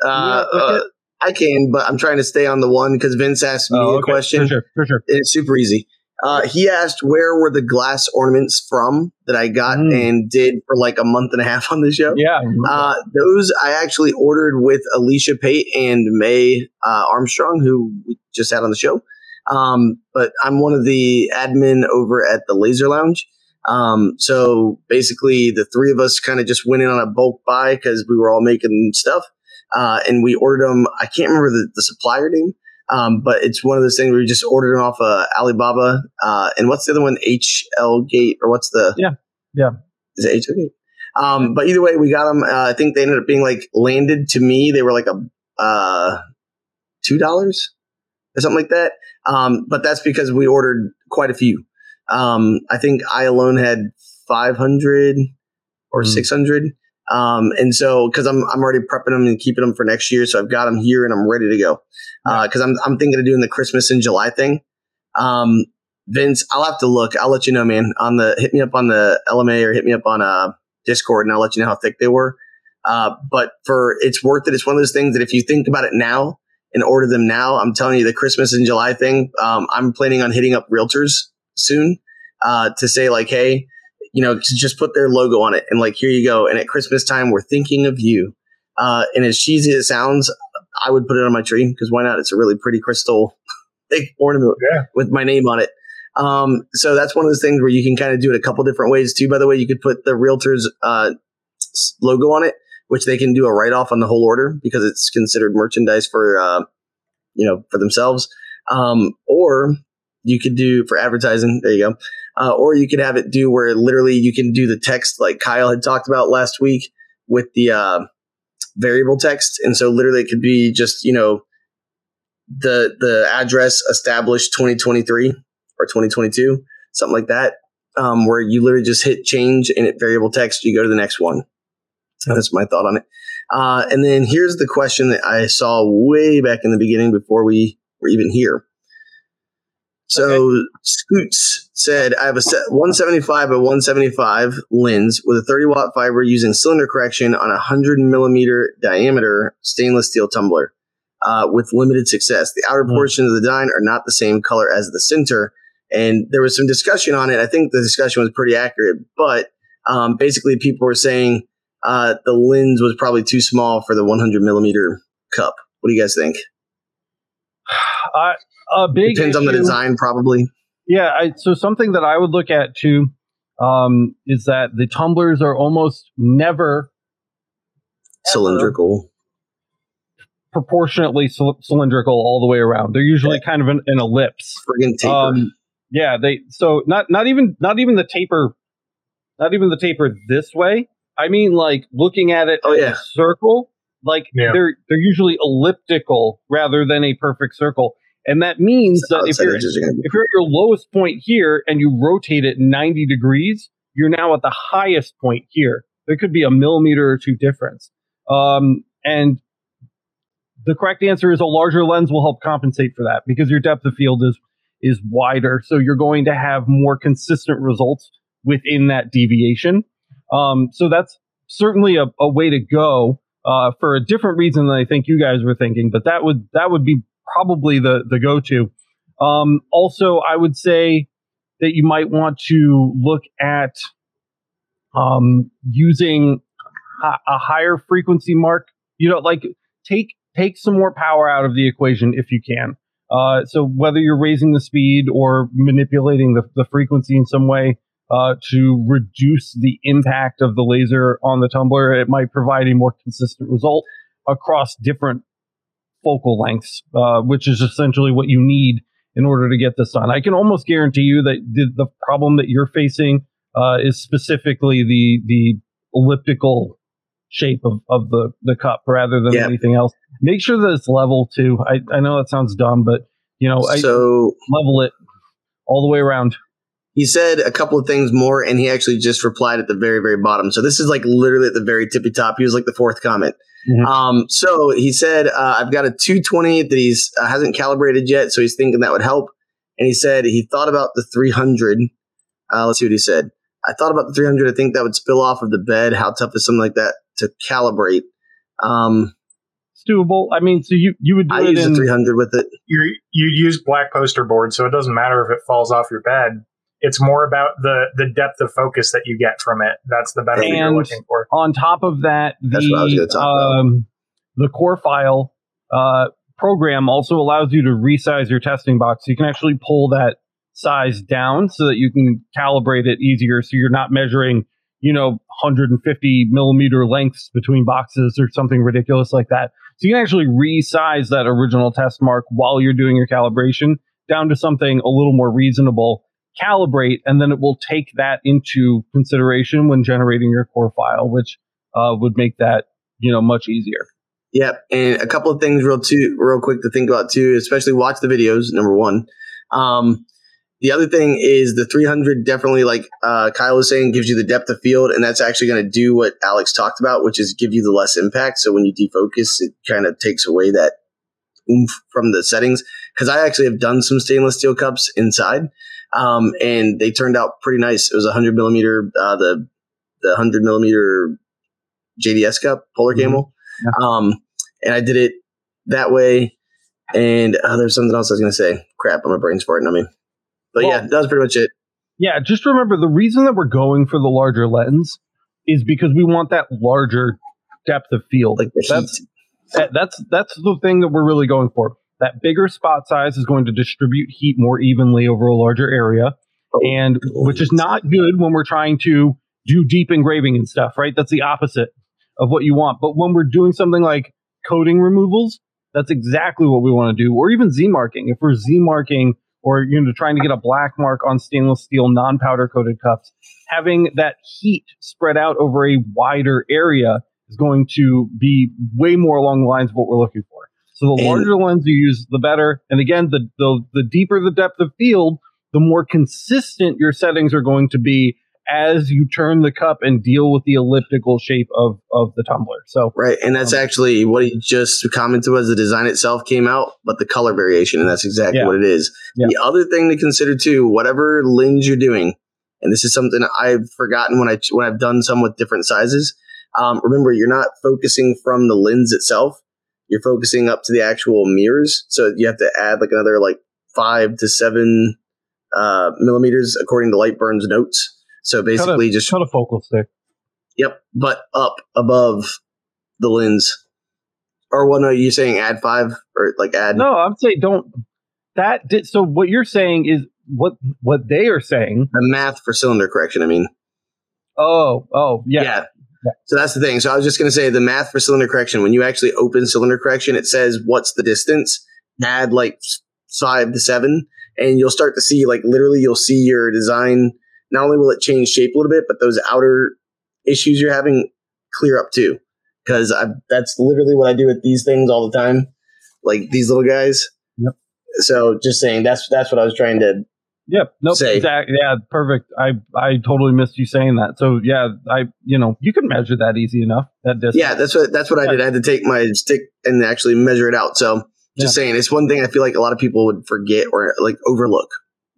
Uh, yeah, uh, I can, but I'm trying to stay on the one because Vince asked me oh, okay. a question. For sure, for sure. It's super easy. Uh, he asked where were the glass ornaments from that I got mm. and did for like a month and a half on the show. Yeah, uh, those I actually ordered with Alicia Pate and May uh, Armstrong, who we just had on the show. Um, but I'm one of the admin over at the Laser Lounge. Um, so basically, the three of us kind of just went in on a bulk buy because we were all making stuff, uh, and we ordered them. I can't remember the, the supplier name, um, but it's one of those things where we just ordered them off of Alibaba. Uh, and what's the other one? HL Gate or what's the? Yeah, yeah. Is it HL Gate? Um, but either way, we got them. Uh, I think they ended up being like landed to me. They were like a uh, two dollars or something like that. Um, but that's because we ordered quite a few. Um, I think I alone had 500 or mm. 600. Um, and so, cause I'm, I'm already prepping them and keeping them for next year. So I've got them here and I'm ready to go. Uh, cause I'm, I'm thinking of doing the Christmas in July thing. Um, Vince, I'll have to look. I'll let you know, man, on the, hit me up on the LMA or hit me up on, uh, Discord and I'll let you know how thick they were. Uh, but for, it's worth it. It's one of those things that if you think about it now, and order them now. I'm telling you, the Christmas in July thing, um, I'm planning on hitting up realtors soon uh, to say, like, hey, you know, just put their logo on it and, like, here you go. And at Christmas time, we're thinking of you. Uh, and as cheesy as it sounds, I would put it on my tree because why not? It's a really pretty crystal big ornament yeah. with my name on it. Um, so that's one of those things where you can kind of do it a couple different ways too. By the way, you could put the realtor's uh, logo on it which they can do a write off on the whole order because it's considered merchandise for uh, you know for themselves. Um, or you could do for advertising. There you go. Uh, or you could have it do where literally you can do the text like Kyle had talked about last week with the uh, variable text, and so literally it could be just you know the the address established 2023 or 2022, something like that, um, where you literally just hit change and it variable text, you go to the next one. That's my thought on it. Uh, and then here's the question that I saw way back in the beginning before we were even here. So okay. Scoots said, I have a 175 by 175 lens with a 30 watt fiber using cylinder correction on a 100 millimeter diameter stainless steel tumbler uh, with limited success. The outer mm. portions of the dine are not the same color as the center. And there was some discussion on it. I think the discussion was pretty accurate, but um, basically people were saying uh, the lens was probably too small for the 100 millimeter cup. What do you guys think? Uh, a big depends issue, on the design, probably. Yeah. I, so something that I would look at too um, is that the tumblers are almost never cylindrical, proportionately cylindrical all the way around. They're usually yeah. kind of an, an ellipse. Friggin' taper. Um, yeah. They so not not even not even the taper, not even the taper this way I mean, like looking at it oh, yeah. circle, like yeah. they're they're usually elliptical rather than a perfect circle. And that means that if you're, if you're at your lowest point here and you rotate it 90 degrees, you're now at the highest point here. There could be a millimeter or two difference. Um, and the correct answer is a larger lens will help compensate for that because your depth of field is is wider. So you're going to have more consistent results within that deviation. Um, so that's certainly a, a way to go uh, for a different reason than I think you guys were thinking. But that would that would be probably the the go to. Um, also, I would say that you might want to look at um, using a, a higher frequency mark. You know, like take take some more power out of the equation if you can. Uh, so whether you're raising the speed or manipulating the, the frequency in some way, uh, to reduce the impact of the laser on the tumbler. It might provide a more consistent result across different focal lengths, uh, which is essentially what you need in order to get this done. I can almost guarantee you that the, the problem that you're facing uh, is specifically the the elliptical shape of, of the, the cup rather than yep. anything else. Make sure that it's level too. I, I know that sounds dumb, but you know, so I level it all the way around. He said a couple of things more, and he actually just replied at the very, very bottom. So this is like literally at the very tippy top. He was like the fourth comment. Mm-hmm. Um, so he said, uh, I've got a 220 that he's uh, hasn't calibrated yet, so he's thinking that would help. And he said he thought about the 300. Uh, let's see what he said. I thought about the 300. I think that would spill off of the bed. How tough is something like that to calibrate? Um, it's doable. I mean, so you you would do I it use in, 300 with it. You you'd use black poster board, so it doesn't matter if it falls off your bed. It's more about the the depth of focus that you get from it. That's the benefit you're looking for. On top of that, the um, the core file uh, program also allows you to resize your testing box. So you can actually pull that size down so that you can calibrate it easier. So you're not measuring, you know, 150 millimeter lengths between boxes or something ridiculous like that. So you can actually resize that original test mark while you're doing your calibration down to something a little more reasonable. Calibrate, and then it will take that into consideration when generating your core file, which uh, would make that you know much easier. Yep, and a couple of things real too, real quick to think about too, especially watch the videos. Number one, um, the other thing is the 300 definitely, like uh, Kyle was saying, gives you the depth of field, and that's actually going to do what Alex talked about, which is give you the less impact. So when you defocus, it kind of takes away that oomph from the settings. Because I actually have done some stainless steel cups inside, um, and they turned out pretty nice. It was a 100 millimeter, uh, the the 100 millimeter JDS cup, polar mm-hmm. camel. Yeah. Um, and I did it that way. And uh, there's something else I was going to say. Crap, I'm my brain's farting on me. But well, yeah, that was pretty much it. Yeah, just remember the reason that we're going for the larger lens is because we want that larger depth of field. Like that's that, that's that's the thing that we're really going for. That bigger spot size is going to distribute heat more evenly over a larger area, oh, and which is not good when we're trying to do deep engraving and stuff. Right? That's the opposite of what you want. But when we're doing something like coating removals, that's exactly what we want to do. Or even Z marking. If we're Z marking or you know trying to get a black mark on stainless steel non-powder coated cups, having that heat spread out over a wider area is going to be way more along the lines of what we're looking for. So the larger lens you use, the better. And again, the, the the deeper the depth of field, the more consistent your settings are going to be as you turn the cup and deal with the elliptical shape of, of the tumbler. So right, and that's um, actually what he just commented was the design itself came out, but the color variation, and that's exactly yeah. what it is. Yeah. The other thing to consider too, whatever lens you're doing, and this is something I've forgotten when I when I've done some with different sizes. Um, remember, you're not focusing from the lens itself; you're focusing up to the actual mirrors. So you have to add like another like five to seven uh, millimeters according to Lightburn's notes so basically, a, just cut a focal stick. Yep, but up above the lens. Or what? No, you saying add five or like add? No, I'm saying don't. That did so. What you're saying is what what they are saying. The math for cylinder correction. I mean. Oh, oh, yeah. yeah. Yeah. So that's the thing. So I was just going to say the math for cylinder correction. When you actually open cylinder correction, it says what's the distance. Add like five to seven, and you'll start to see like literally you'll see your design not only will it change shape a little bit, but those outer issues you're having clear up too. Because that's literally what I do with these things all the time, like these little guys. Yep. So just saying that's that's what I was trying to. Yep. Nope. Say. Exactly. Yeah. Perfect. I I totally missed you saying that. So yeah, I you know you can measure that easy enough. That distance. Yeah. That's what that's what yeah. I did. I had to take my stick and actually measure it out. So just yeah. saying, it's one thing I feel like a lot of people would forget or like overlook.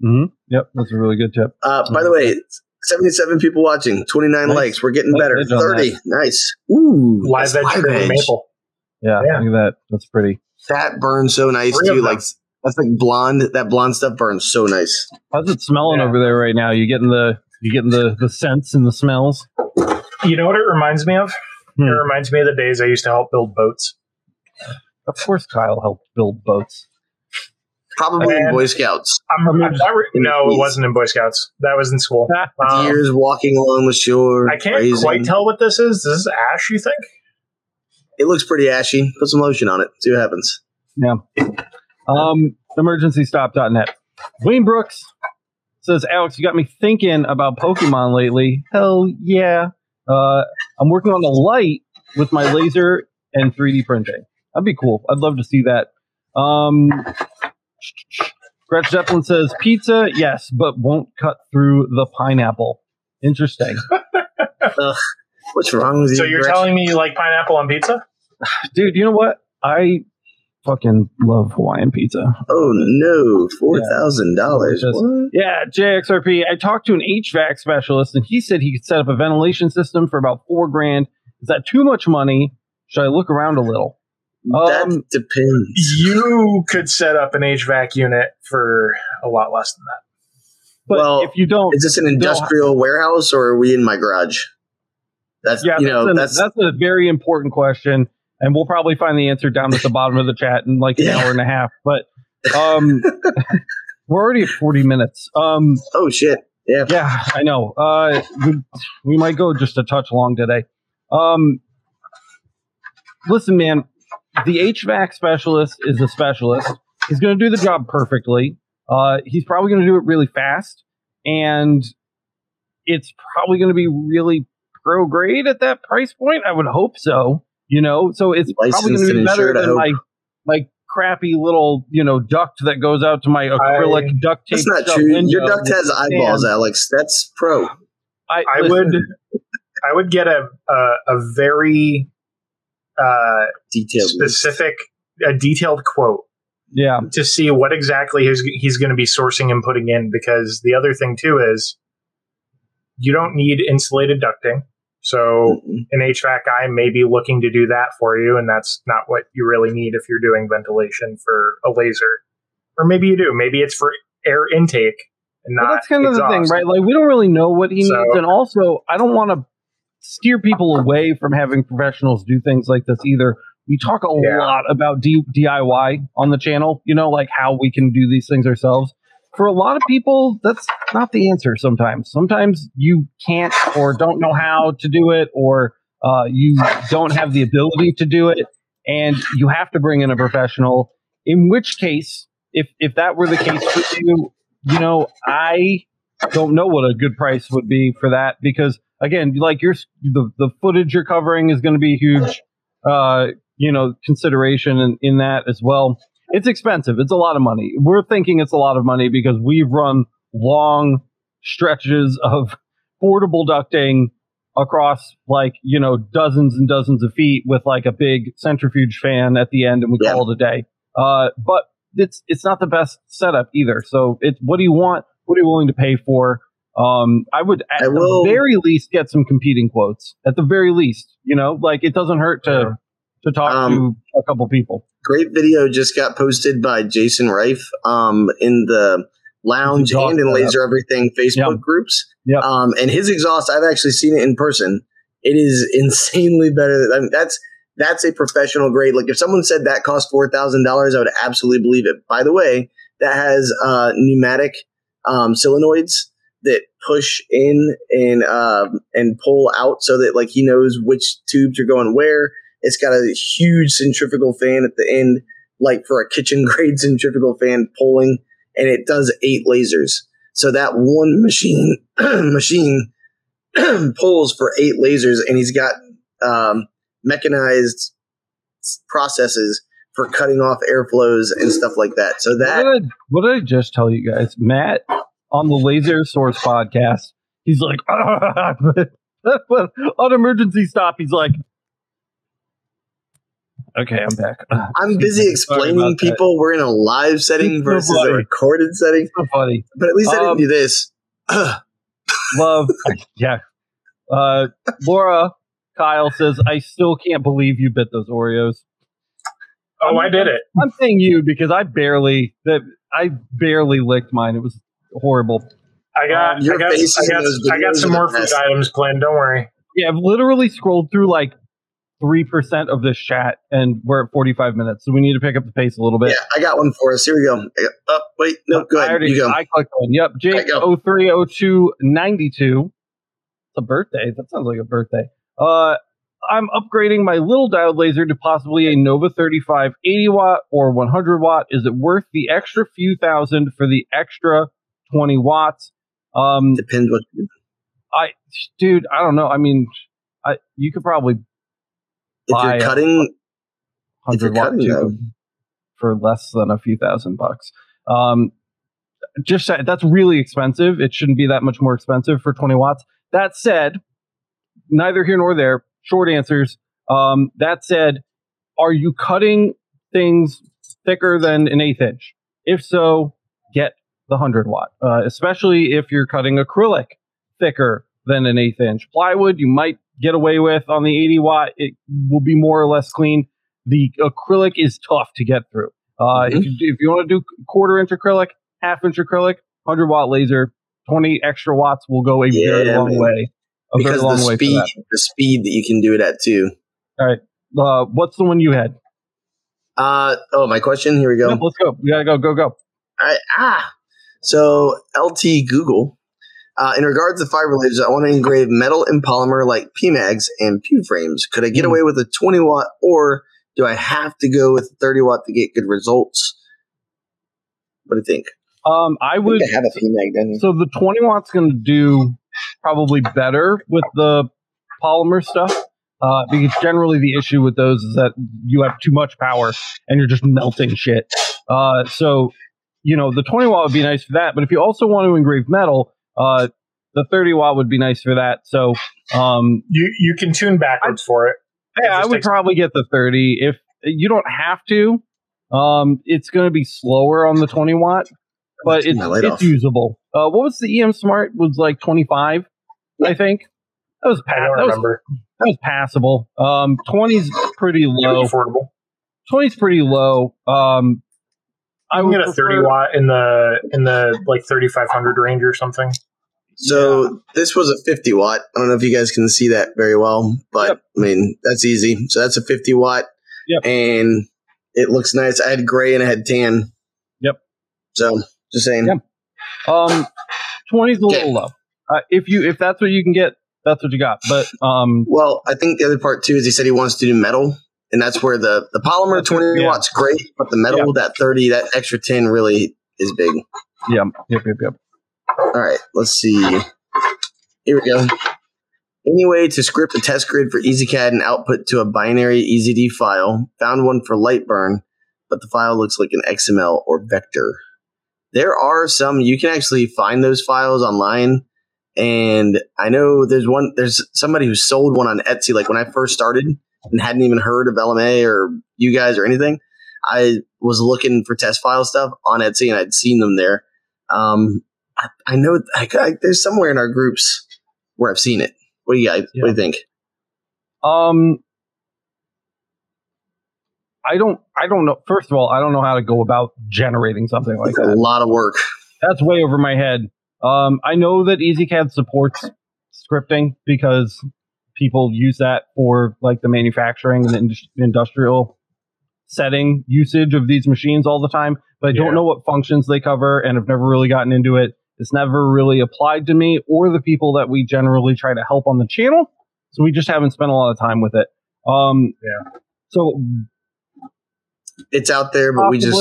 Mm-hmm. Yep, that's a really good tip. Uh, by the way, 77 people watching, 29 nice. likes. We're getting better. 30. Nice. Ooh. Live veg maple. Yeah, yeah, look at that. That's pretty. That burns so nice Three too. Like that's like blonde. That blonde stuff burns so nice. How's it smelling yeah. over there right now? You getting the you getting the the scents and the smells? You know what it reminds me of? Hmm. It reminds me of the days I used to help build boats. Of course, Kyle helped build boats. Probably and in Boy Scouts. I'm, I'm re- no, it wasn't in Boy Scouts. That was in school. Um, Years walking along the shore. I can't quite tell what this is. This is ash, you think? It looks pretty ashy. Put some lotion on it. See what happens. Yeah. Um, emergencystop.net. Wayne Brooks says, Alex, you got me thinking about Pokemon lately. Hell yeah. Uh, I'm working on a light with my laser and 3D printing. That'd be cool. I'd love to see that. Um, Gretch Zeppelin says, pizza, yes, but won't cut through the pineapple. Interesting. Ugh, what's wrong with you? So you're Gretch? telling me you like pineapple on pizza? Dude, you know what? I fucking love Hawaiian pizza. Oh no, four thousand dollars. Yeah, JXRP. I talked to an HVAC specialist and he said he could set up a ventilation system for about four grand. Is that too much money? Should I look around a little? That Um, depends. You could set up an HVAC unit for a lot less than that. But Well, if you don't, Is this an industrial warehouse or are we in my garage? That's yeah, you know that's, that's, that's a very important question, and we'll probably find the answer down at the bottom of the chat in like an Yeah. hour and a half. But um, we're already at forty minutes. Um, oh shit. Yeah. Yeah, I know. Uh, we, we might go just a touch long today. Um, listen, man, the HVAC specialist is a specialist. He's going to do the job perfectly. Uh, he's probably going to do it really fast, and it's probably going to be really pro grade at that price point. I would hope so. You know, so it's probably going to be better than my my crappy little you know duct that goes out to my acrylic duct tape. That's not shut true. Your duct has eyeballs, sand. Alex. That's pro. I, I would, I would get a a, a very uh, Detailed. specific, a detailed quote Yeah, to see what exactly he's, he's going to be sourcing and putting in. Because the other thing too is, you don't need insulated ducting. So an HVAC guy may be looking to do that for you, and that's not what you really need if you're doing ventilation for a laser. Or maybe you do. Maybe it's for air intake and not. that's kind of the thing, right? Like we don't really know what he So- needs, and also I don't want to steer people away from having professionals do things like this either. We talk a Yeah. lot about D- DIY on the channel, you know, like how we can do these things ourselves. For a lot of people, that's not the answer sometimes. Sometimes you can't or don't know how to do it, or uh, you don't have the ability to do it, and you have to bring in a professional. In which case, if if that were the case for you, you know, I don't know what a good price would be for that because again, like your the the footage you're covering is going to be a huge, uh, you know, consideration in, in that as well. It's expensive. It's a lot of money. We're thinking it's a lot of money because we've run long stretches of portable ducting across like you know dozens and dozens of feet with like a big centrifuge fan at the end, and we Yeah. call it a day. Uh, but it's it's not the best setup either. So it's what do you want? What are you willing to pay for? Um, I would at I the very least get some competing quotes. At the very least, you know, like it doesn't hurt to to talk Um, to a couple people. Great video just got posted by Jason Reif um, in the lounge and in. Laser Everything Facebook Yep. groups. Yep. Um, and his exhaust, I've actually seen it in person. It is insanely better. I mean, that's that's a professional grade. Like if someone said that cost four thousand dollars, I would absolutely believe it. By the way, that has uh, pneumatic um, solenoids that push in and um, and pull out, so that like he knows which tubes are going where. It's got a huge centrifugal fan at the end, like for a kitchen grade centrifugal fan pulling, and it does eight lasers. So that one machine machine pulls for eight lasers, and he's got um, mechanized processes for cutting off airflows and stuff like that. So What that did, I, what did I just tell you guys? Matt on the Laser Source podcast, he's like, on emergency stop, he's like, okay, I'm back. I'm busy explaining about that. people we're in a live setting It's so versus a recorded setting. So funny. But at least I Um, didn't do this. Love. yeah. Uh, Laura Kyle says, I still can't believe you bit those Oreos. Oh, I did it. I'm saying you because I barely that I barely licked mine. It was horrible. I got, Um, your I got, I got, I got some more food items planned. Don't worry. Yeah, I've literally scrolled through like three percent of this chat, and we're at 45 minutes, so we need to pick up the pace a little bit. Yeah, I got one for us. Here we go. Oh, wait, no, go I ahead. already, You go. I clicked one. Yep, Jake I go. 030292. It's a birthday. That sounds like a birthday. Uh, I'm upgrading my little diode laser to possibly a Nova 35 80 watt or 100 watt. Is it worth the extra few thousand for the extra 20 watts? Um, Depends what. You I, dude, I don't know. I mean, I you could probably If you're cutting, if you're 100 watt cutting tube them. for less than a few thousand bucks. Um, just that's really expensive. It shouldn't be that much more expensive for 20 watts. That said, neither here nor there. Short answers. Um, that said, are you cutting things thicker than an eighth inch? If so, get the 100 watt, uh, especially if you're cutting acrylic thicker than an eighth inch. Plywood, you might get away with on the 80 watt. It will be more or less clean. The acrylic is tough to get through. Uh, If you if you want to do quarter inch acrylic, half inch acrylic, 100 watt laser, 20 extra watts will go a very long man. way. A because very long the way speed, the speed that you can do it at too. All right. Uh, what's the one you had? Uh oh, my question. Here we go. Yep, let's go. We gotta go, go, go. I, ah, so LT Google. Uh, in regards to fiber lasers, I want to engrave metal and polymer like PMags and Pew frames. Could I get Hmm. away with a 20 watt, or do I have to go with 30 watt to get good results? What do you think? Um, I would. I have a PMag done. So the 20 watts going to do probably better with the polymer stuff. Uh, because generally the issue with those is that you have too much power and you're just melting shit. Uh, so, you know, the 20 watt would be nice for that. But if you also want to engrave metal, uh, the 30 watt would be nice for that. So, um, You you can tune backwards for it. It yeah, I would takes- probably get the 30. If you don't have to, um, it's going to be slower on the 20 watt, but it's, it's off. usable. Uh, what was the EM Smart? Was like 25, I think. That was, pa- I don't that was that was passable. Um, 20's pretty low. was affordable. 20's pretty low. Um, I I can would get a thirty prefer- watt in the in the like thirty five hundred range or something. So this was a 50 watt. I don't know if you guys can see that very well, but Yep. I mean that's easy. So that's a 50 watt, Yep. and it looks nice. I had gray and I had tan. Yep. So just saying. Yep. Um, 20's a Okay. little low. Uh, if you if that's what you can get, that's what you got. But um, Well, I think the other part too is he said he wants to do metal, and that's where the the polymer 20 yeah. watts great, but the metal that 30 that extra 10 really is big. yeah, yep, yep, yep. All right, let's see. Here we go. Any way to script a test grid for EZCAD and output to a binary EZD file? Found one for Lightburn, but the file looks like an XML or vector. There are some you can actually find those files online, and I know there's one. There's somebody who sold one on Etsy. Like when I first started and hadn't even heard of LMA or you guys or anything, I was looking for test file stuff on Etsy, and I'd seen them there. Um, I, I know I, I, there's somewhere in our groups where I've seen it. What do you guys? What do you think? Um, I don't. I don't know. First of all, I don't know how to go about generating something like It's a lot of work. That's way over my head. Um, I know that EZCAD supports scripting because people use that for like the manufacturing and indus- industrial setting usage of these machines all the time. But I Yeah. don't know what functions they cover, and have never really gotten into it. It's never really applied to me or the people that we generally try to help on the channel. So we just haven't spent a lot of time with it. Um, Yeah. So It's out there, but we just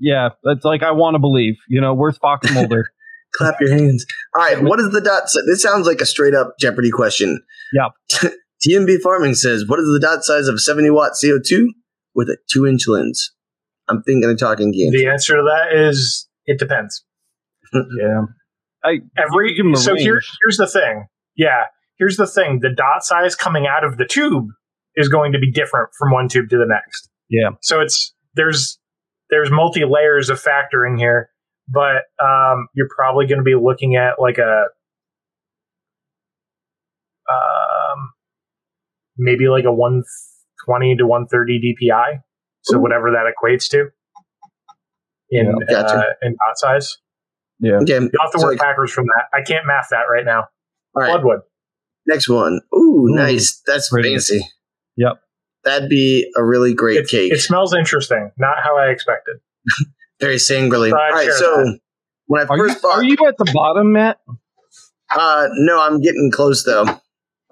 yeah, it's like I want to believe. You know, where's Fox Mulder? clap your hands. All right, what is the dot? si- This sounds like a straight up Jeopardy question. Yep. TMB Farming says, "What is the dot size of 70 watt CO2 with a two inch lens?" I'm thinking of talking games. The answer to that is it depends. yeah, I Every Give 'em a so here, here's the thing. Yeah, here's the thing. The dot size coming out of the tube is going to be different from one tube to the next. Yeah. So it's there's there's multi layers of factoring here, but um, you're probably going to be looking at like a um, maybe like a 120 to 130 DPI. So Ooh. whatever that equates to in Yeah, gotcha. uh, in dot size. yeah. Okay, You'll have to so work like- backwards from that. I can't math that right now. all right. Bloodwood. Next one. Ooh, Ooh, nice. That's pretty. fancy. Yep. That'd be a really great It, cake. it smells interesting, not how I expected. Very sangrily. So All I'd right, so that. when I Are you, first bought, are you at the bottom, Matt? uh, no, I'm getting close though.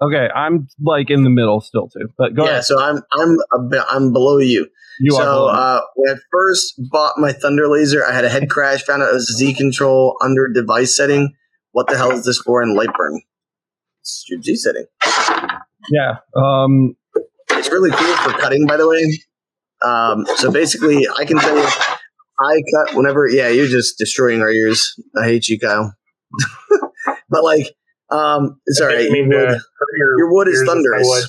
Okay, I'm like in the middle still too. But go yeah, ahead. so I'm I'm a bit, I'm below you. You are so uh, when I first bought my Thunder Laser, I had a head crash. Found out it was Z control under device setting. What the hell is this for in Lightburn? It's your Z setting. yeah. Um, It's really cool for cutting, by the way. Um, so basically, I can tell you, I cut whenever. Yeah, you're just destroying our ears. I hate you, Kyle. but like, um, it's all I right. Your wood, your, your wood is ears with my thunderous. wood.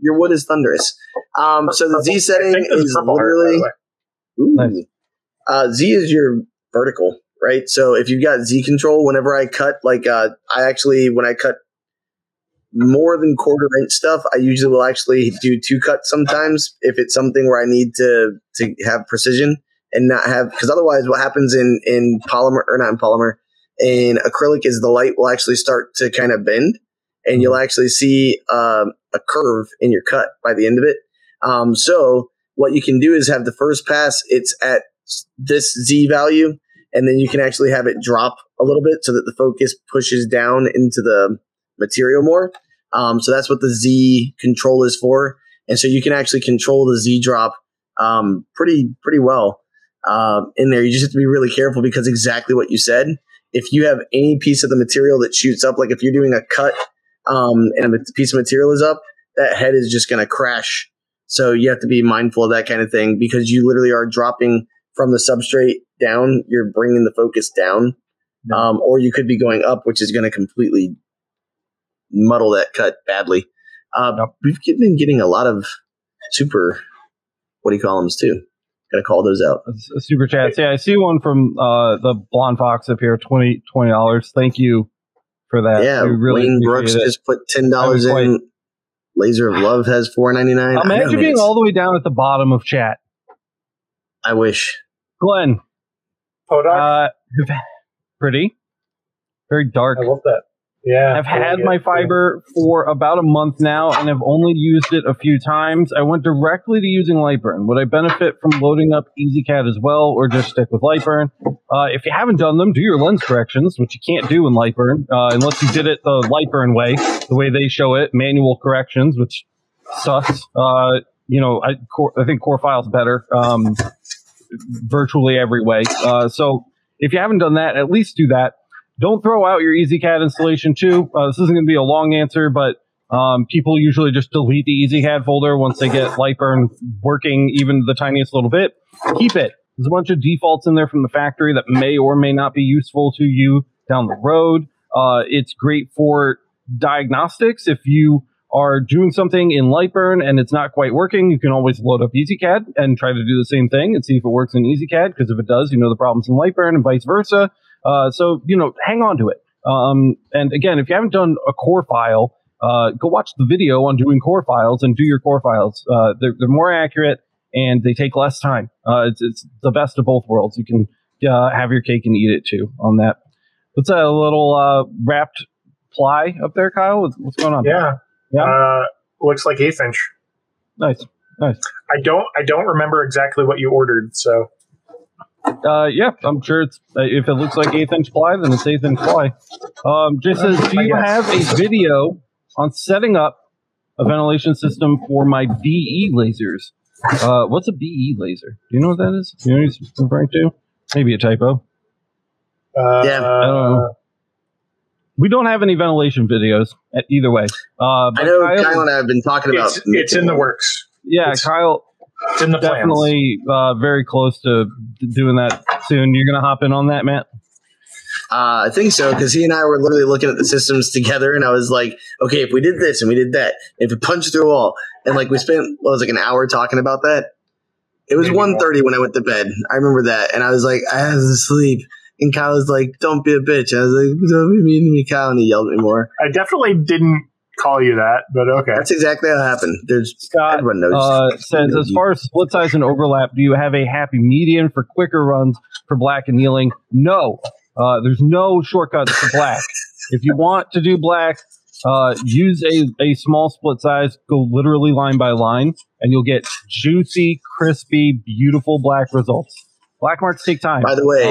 Your wood is thunderous. Um, so the Z setting is purple heart, literally. Ooh. Nice. Uh, Z is your vertical, right? So if you've got Z control, whenever I cut, like uh, I actually when I cut more than quarter inch stuff, I usually will actually do two cuts sometimes if it's something where I need to to have precision and not have because otherwise what happens in in polymer or not in polymer in acrylic is the light will actually start to kind of bend and you'll actually see um, a curve in your cut by the end of it. Um, so what you can do is have the first pass it's at this z value and then you can actually have it drop a little bit so that the focus pushes down into the material more. Um, so that's what the z control is for and so you can actually control the z drop um, pretty pretty well um, in there you just have to be really careful because exactly what you said if you have any piece of the material that shoots up like if you're doing a cut um, and a piece of material is up that head is just going to crash so you have to be mindful of that kind of thing because you literally are dropping from the substrate down. You're bringing the focus down, um, or you could be going up, which is going to completely muddle that cut badly. Uh, We've been getting a lot of super, what do you call them too? Got to call those out. s- super chats. Yeah, I see one from uh, the Blonde Fox up here. 20 dollars. Thank you for that. yeah, we really Wayne Brooks it. just put ten dollars I was in. Laser of Love has four ninety nine. Imagine being all the way down at the bottom of chat. I wish. Glenn, Podoc? uh, pretty, very dark. I love that. Yeah. I've had my fiber for about a month now and have only used it a few times. I went directly to using Lightburn. Would I benefit from loading up EZCAD as well or just stick with Lightburn? Uh, if you haven't done them, do your lens corrections, which you can't do in Lightburn uh, unless you did it the Lightburn way, the way they show it, manual corrections, which sucks. Uh, you know, I, core, I think Core File's better um, virtually every way. Uh, so if you haven't done that, at least do that don't throw out your EZCAD installation too. Uh, this isn't going to be a long answer, but um, people usually just delete the EZCAD folder once they get Lightburn working even the tiniest little bit. Keep it. There's a bunch of defaults in there from the factory that may or may not be useful to you down the road. Uh, it's great for diagnostics. If you are doing something in Lightburn and it's not quite working, you can always load up EZCAD and try to do the same thing and see if it works in EZCAD. Because if it does, you know the problem's in Lightburn and vice versa. Uh, so you know, hang on to it. Um, and again, if you haven't done a core file, uh, go watch the video on doing core files and do your core files. Uh, they're, they're more accurate and they take less time. Uh, it's, it's the best of both worlds. You can uh, have your cake and eat it too on that. What's that a little uh, wrapped ply up there, Kyle? What's, what's going on? Yeah. Yeah. Uh, looks like eighth inch. Nice, nice. I don't. I don't remember exactly what you ordered. So Uh, yeah, I'm sure it's uh, if it looks like eighth inch ply, then it's eighth inch ply. Um, just says, do you have a video on setting up a ventilation system for my BE lasers? Uh, what's a BE laser? Do you know what that is? You know what he's referring to? Maybe a typo. uh, Yeah, I don't know. We don't have any ventilation videos uh, either way. Uh, but I know Kyle- Kyle and I have been talking about. it's, it's in the works. yeah, it's- Kyle, It's in the plans. definitely uh, very close to doing that soon. You're gonna hop in on that, Matt? Uh, I think so because he and I were literally looking at the systems together, and I was like, "Okay, if we did this and we did that, if we punched through a wall, and like we spent what was it, like an hour talking about that. It was Maybe one thirty when I went to bed. I remember that, and I was like, I have to sleep. And Kyle was like, "Don't be a bitch." I was like, "Don't be mean to me, Kyle," and he yelled at me more. I definitely didn't call you that, but okay. That's exactly how it happened. There's Scott everyone knows. uh, says, as far as split size and overlap, do you have a happy median for quicker runs for black annealing? No. Uh, there's no shortcuts for black. if you want to do black, uh, use a, a small split size, go literally line by line, and you'll get juicy, crispy, beautiful black results. Black marks take time. By the way,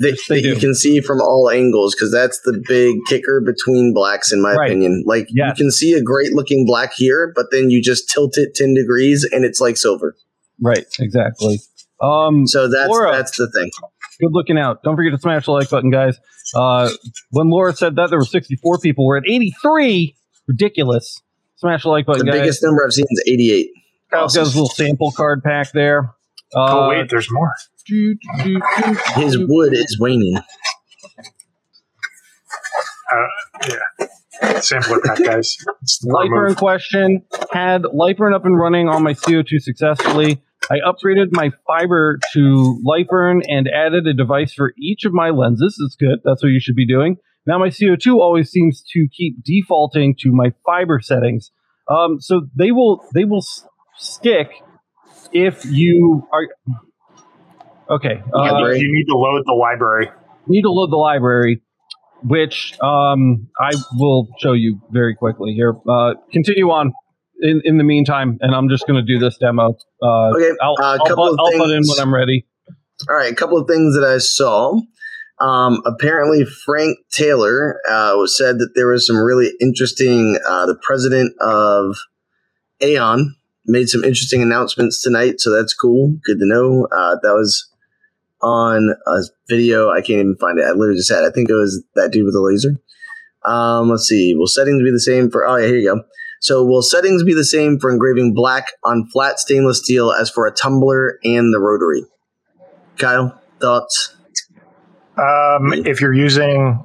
that, that you can see from all angles because that's the big kicker between blacks, in my right. opinion. Like yes. you can see a great looking black here, but then you just tilt it ten degrees and it's like silver. Right, exactly. Um, so that's Laura, that's the thing. Good looking out. Don't forget to smash the like button, guys. Uh, when Laura said that there were 64 people, we're at 83. Ridiculous. Smash the like button, the guys. biggest number I've seen is 88. Kyle's awesome. got his little sample card pack there. Uh, oh wait, there's more. His wood is waning. Uh, yeah. Sampler pack, guys. Lightburn question. Had Lightburn up and running on my CO2 successfully. I upgraded my fiber to Lightburn and added a device for each of my lenses. It's good. That's what you should be doing. Now my CO2 always seems to keep defaulting to my fiber settings. Um, so they will they will s- stick if you are okay. Uh, you need to load the library. You Need to load the library, which um, I will show you very quickly here. Uh, continue on. In, in the meantime, and I'm just going to do this demo. Uh, okay, I'll, uh, I'll, put, I'll put in when I'm ready. All right, a couple of things that I saw. Um, apparently, Frank Taylor uh, said that there was some really interesting. Uh, the president of Aeon made some interesting announcements tonight, so that's cool. Good to know. Uh, that was on a video. I can't even find it. I literally just had. I think it was that dude with the laser. Um, let's see. Will settings be the same for? Oh yeah, here you go. So will settings be the same for engraving black on flat stainless steel as for a tumbler and the rotary? Kyle, thoughts? Um, if you're using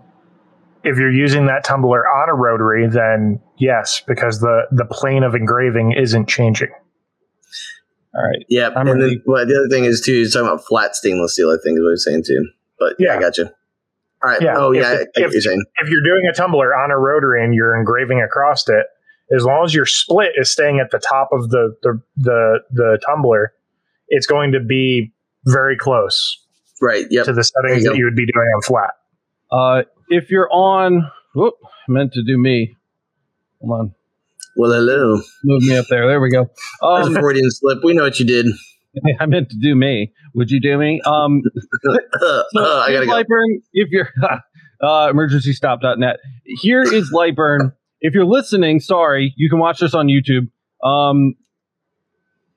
if you're using that tumbler on a rotary, then yes, because the the plane of engraving isn't changing. All right. Yeah, I'm and then well, the other thing is too, you're talking about flat stainless steel. I think is what you're saying too. But yeah, I got you. All right. Yeah. Oh yeah, if, I, I if, you're saying. If you're doing a tumbler on a rotary and you're engraving across it, as long as your split is staying at the top of the the the, the tumbler, it's going to be very close. Right. Yep. To the settings you that you would be doing on flat. Uh, if you're on, whoop, meant to do me. Hold on. Well, hello. Move me up there. There we go. Um, Freudian slip. We know what you did. I meant to do me. Would you do me? Um, so uh, I gotta Lightburn, go. if you're uh, emergencystop.net. Here is Lightburn. if you're listening, sorry, you can watch this on YouTube. Um,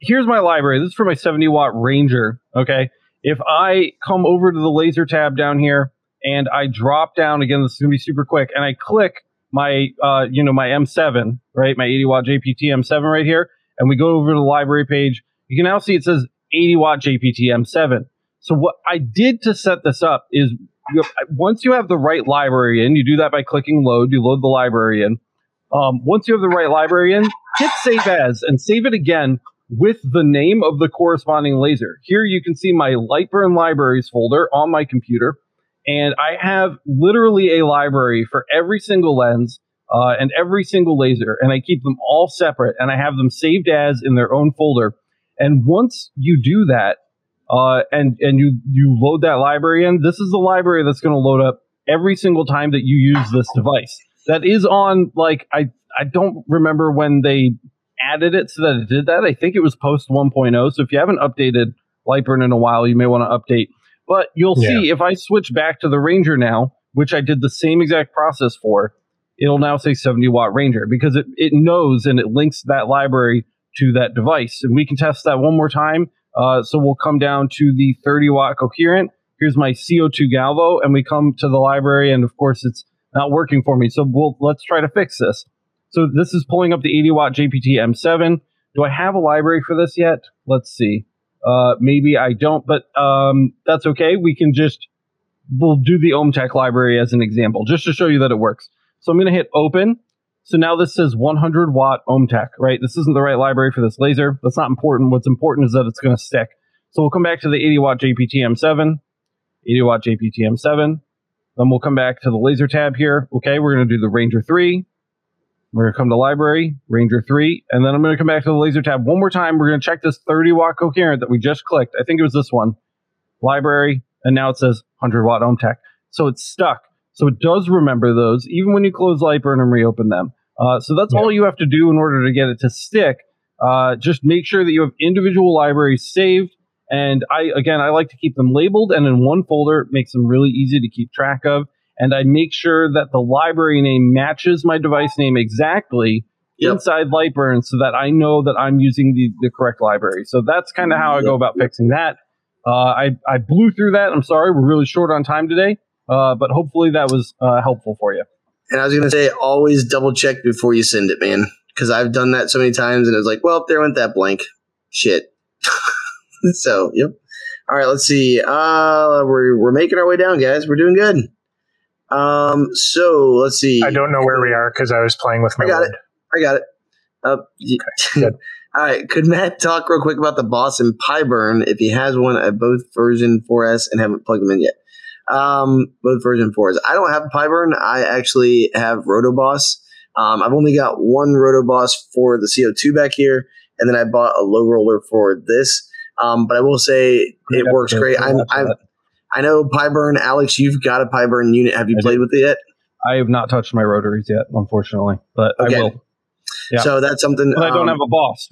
here's my library. This is for my 70 watt Ranger. Okay. If I come over to the laser tab down here and I drop down again, this is gonna be super quick, and I click my uh, you know my M7, right, my 80 watt JPT M7 right here, and we go over to the library page, you can now see it says 80 watt JPT M7. So what I did to set this up is you have, once you have the right library in, you do that by clicking load. You load the library in. Um, once you have the right library in, hit save as and save it again with the name of the corresponding laser. Here you can see my Lightburn libraries folder on my computer. And I have literally a library for every single lens uh, and every single laser, and I keep them all separate, and I have them saved as in their own folder. And once you do that, uh, and and you you load that library in, this is the library that's going to load up every single time that you use this device. That is on like I I don't remember when they added it so that it did that. I think it was post 1.0. So if you haven't updated Lightburn in a while, you may want to update but you'll yeah. see if I switch back to the Ranger now, which I did the same exact process for, it'll now say 70 watt Ranger because it, it knows and it links that library to that device. And we can test that one more time. Uh, so we'll come down to the 30 watt coherent. Here's my CO2 Galvo, and we come to the library, and of course it's not working for me. So we'll let's try to fix this. So this is pulling up the 80 watt JPT M7. Do I have a library for this yet? Let's see. Uh, maybe I don't, but um, that's okay. We can just we'll do the OMTech library as an example, just to show you that it works. So I'm going to hit open. So now this says 100 watt OMTech, right? This isn't the right library for this laser. That's not important. What's important is that it's going to stick. So we'll come back to the 80 watt JPT M7, 80 watt JPT M7. Then we'll come back to the laser tab here. Okay, we're going to do the Ranger 3. We're going to come to library, Ranger 3, and then I'm going to come back to the laser tab one more time. We're going to check this 30 watt coherent that we just clicked. I think it was this one. Library, and now it says 100 watt OMTech. So it's stuck. So it does remember those, even when you close Lightburn and reopen them. Uh, so that's yeah. all you have to do in order to get it to stick. Uh, just make sure that you have individual libraries saved And I, again, I like to keep them labeled and in one folder. It makes them really easy to keep track of. And I make sure that the library name matches my device name exactly yep. inside Lightburn so that I know that I'm using the, the correct library. So that's kind of how I go about fixing that. Uh, I, I blew through that. I'm sorry. We're really short on time today. Uh, but hopefully that was uh, helpful for you. And I was going to say, always double check before you send it, man. Because I've done that so many times and it was like, well, there went that blank. Shit. so, yep. All right, let's see. Uh, we're, we're making our way down, guys. We're doing good. Um, so let's see. I don't know where we are because I was playing with my I got word. it. I got it. Uh, okay, good. All right. Could Matt talk real quick about the boss in PiBurn if he has one at both version 4S and haven't plugged them in yet? Um, both version 4s. I don't have a PiBurn. I actually have Rotoboss. Um, I've only got one Rotoboss for the CO2 back here, and then I bought a low roller for this. Um, but I will say it works great. I'm, I'm, I know PiBurn. Alex, you've got a PiBurn unit. Have you I played do. with it yet? I have not touched my rotaries yet, unfortunately, but okay. I will. Yeah. So that's something. But I don't um, have a boss.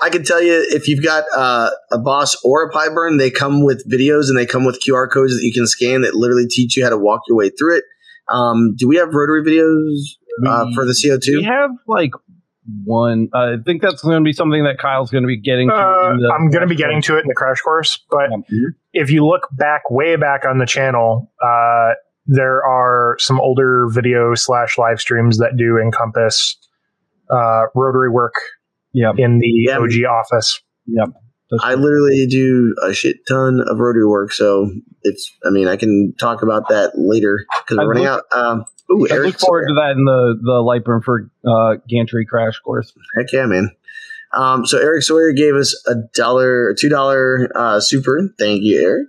I can tell you if you've got uh, a boss or a PiBurn, they come with videos and they come with QR codes that you can scan that literally teach you how to walk your way through it. Um, do we have rotary videos uh, for the CO2? We have like one. Uh, I think that's going to be something that Kyle's going to be getting to. Uh, I'm going to be getting to it in the crash course. But mm-hmm. if you look back, way back on the channel, uh, there are some older video slash live streams that do encompass uh, rotary work yep. in the yep. OG office. Yep. I literally do a shit ton of rotary work, so it's. I mean, I can talk about that later because we're running look, out. Um, ooh, I Eric look forward to that in the the Lightburn for uh, Gantry crash course. Heck yeah, man! Um, so Eric Sawyer gave us a dollar, two dollar uh, super. Thank you, Eric.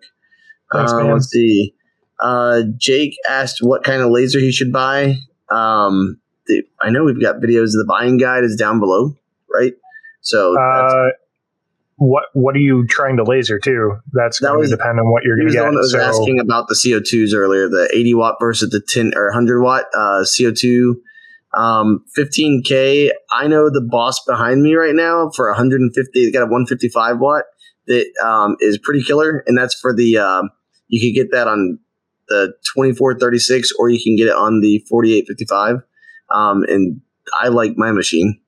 Thanks, uh, let's see. Uh, Jake asked what kind of laser he should buy. Um, the, I know we've got videos. Of the buying guide is down below, right? So, uh, what what are you trying to laser to? That's that going was, to depend on what you're going to get. The one that was so, asking about the CO2s earlier, the 80 watt versus the 10 or 100 watt uh, CO2. Um, 15k. I know the boss behind me right now for 150. They got a 155 watt that um, is pretty killer, and that's for the. Um, you can get that on the 2436, or you can get it on the 4855. Um, and I like my machine.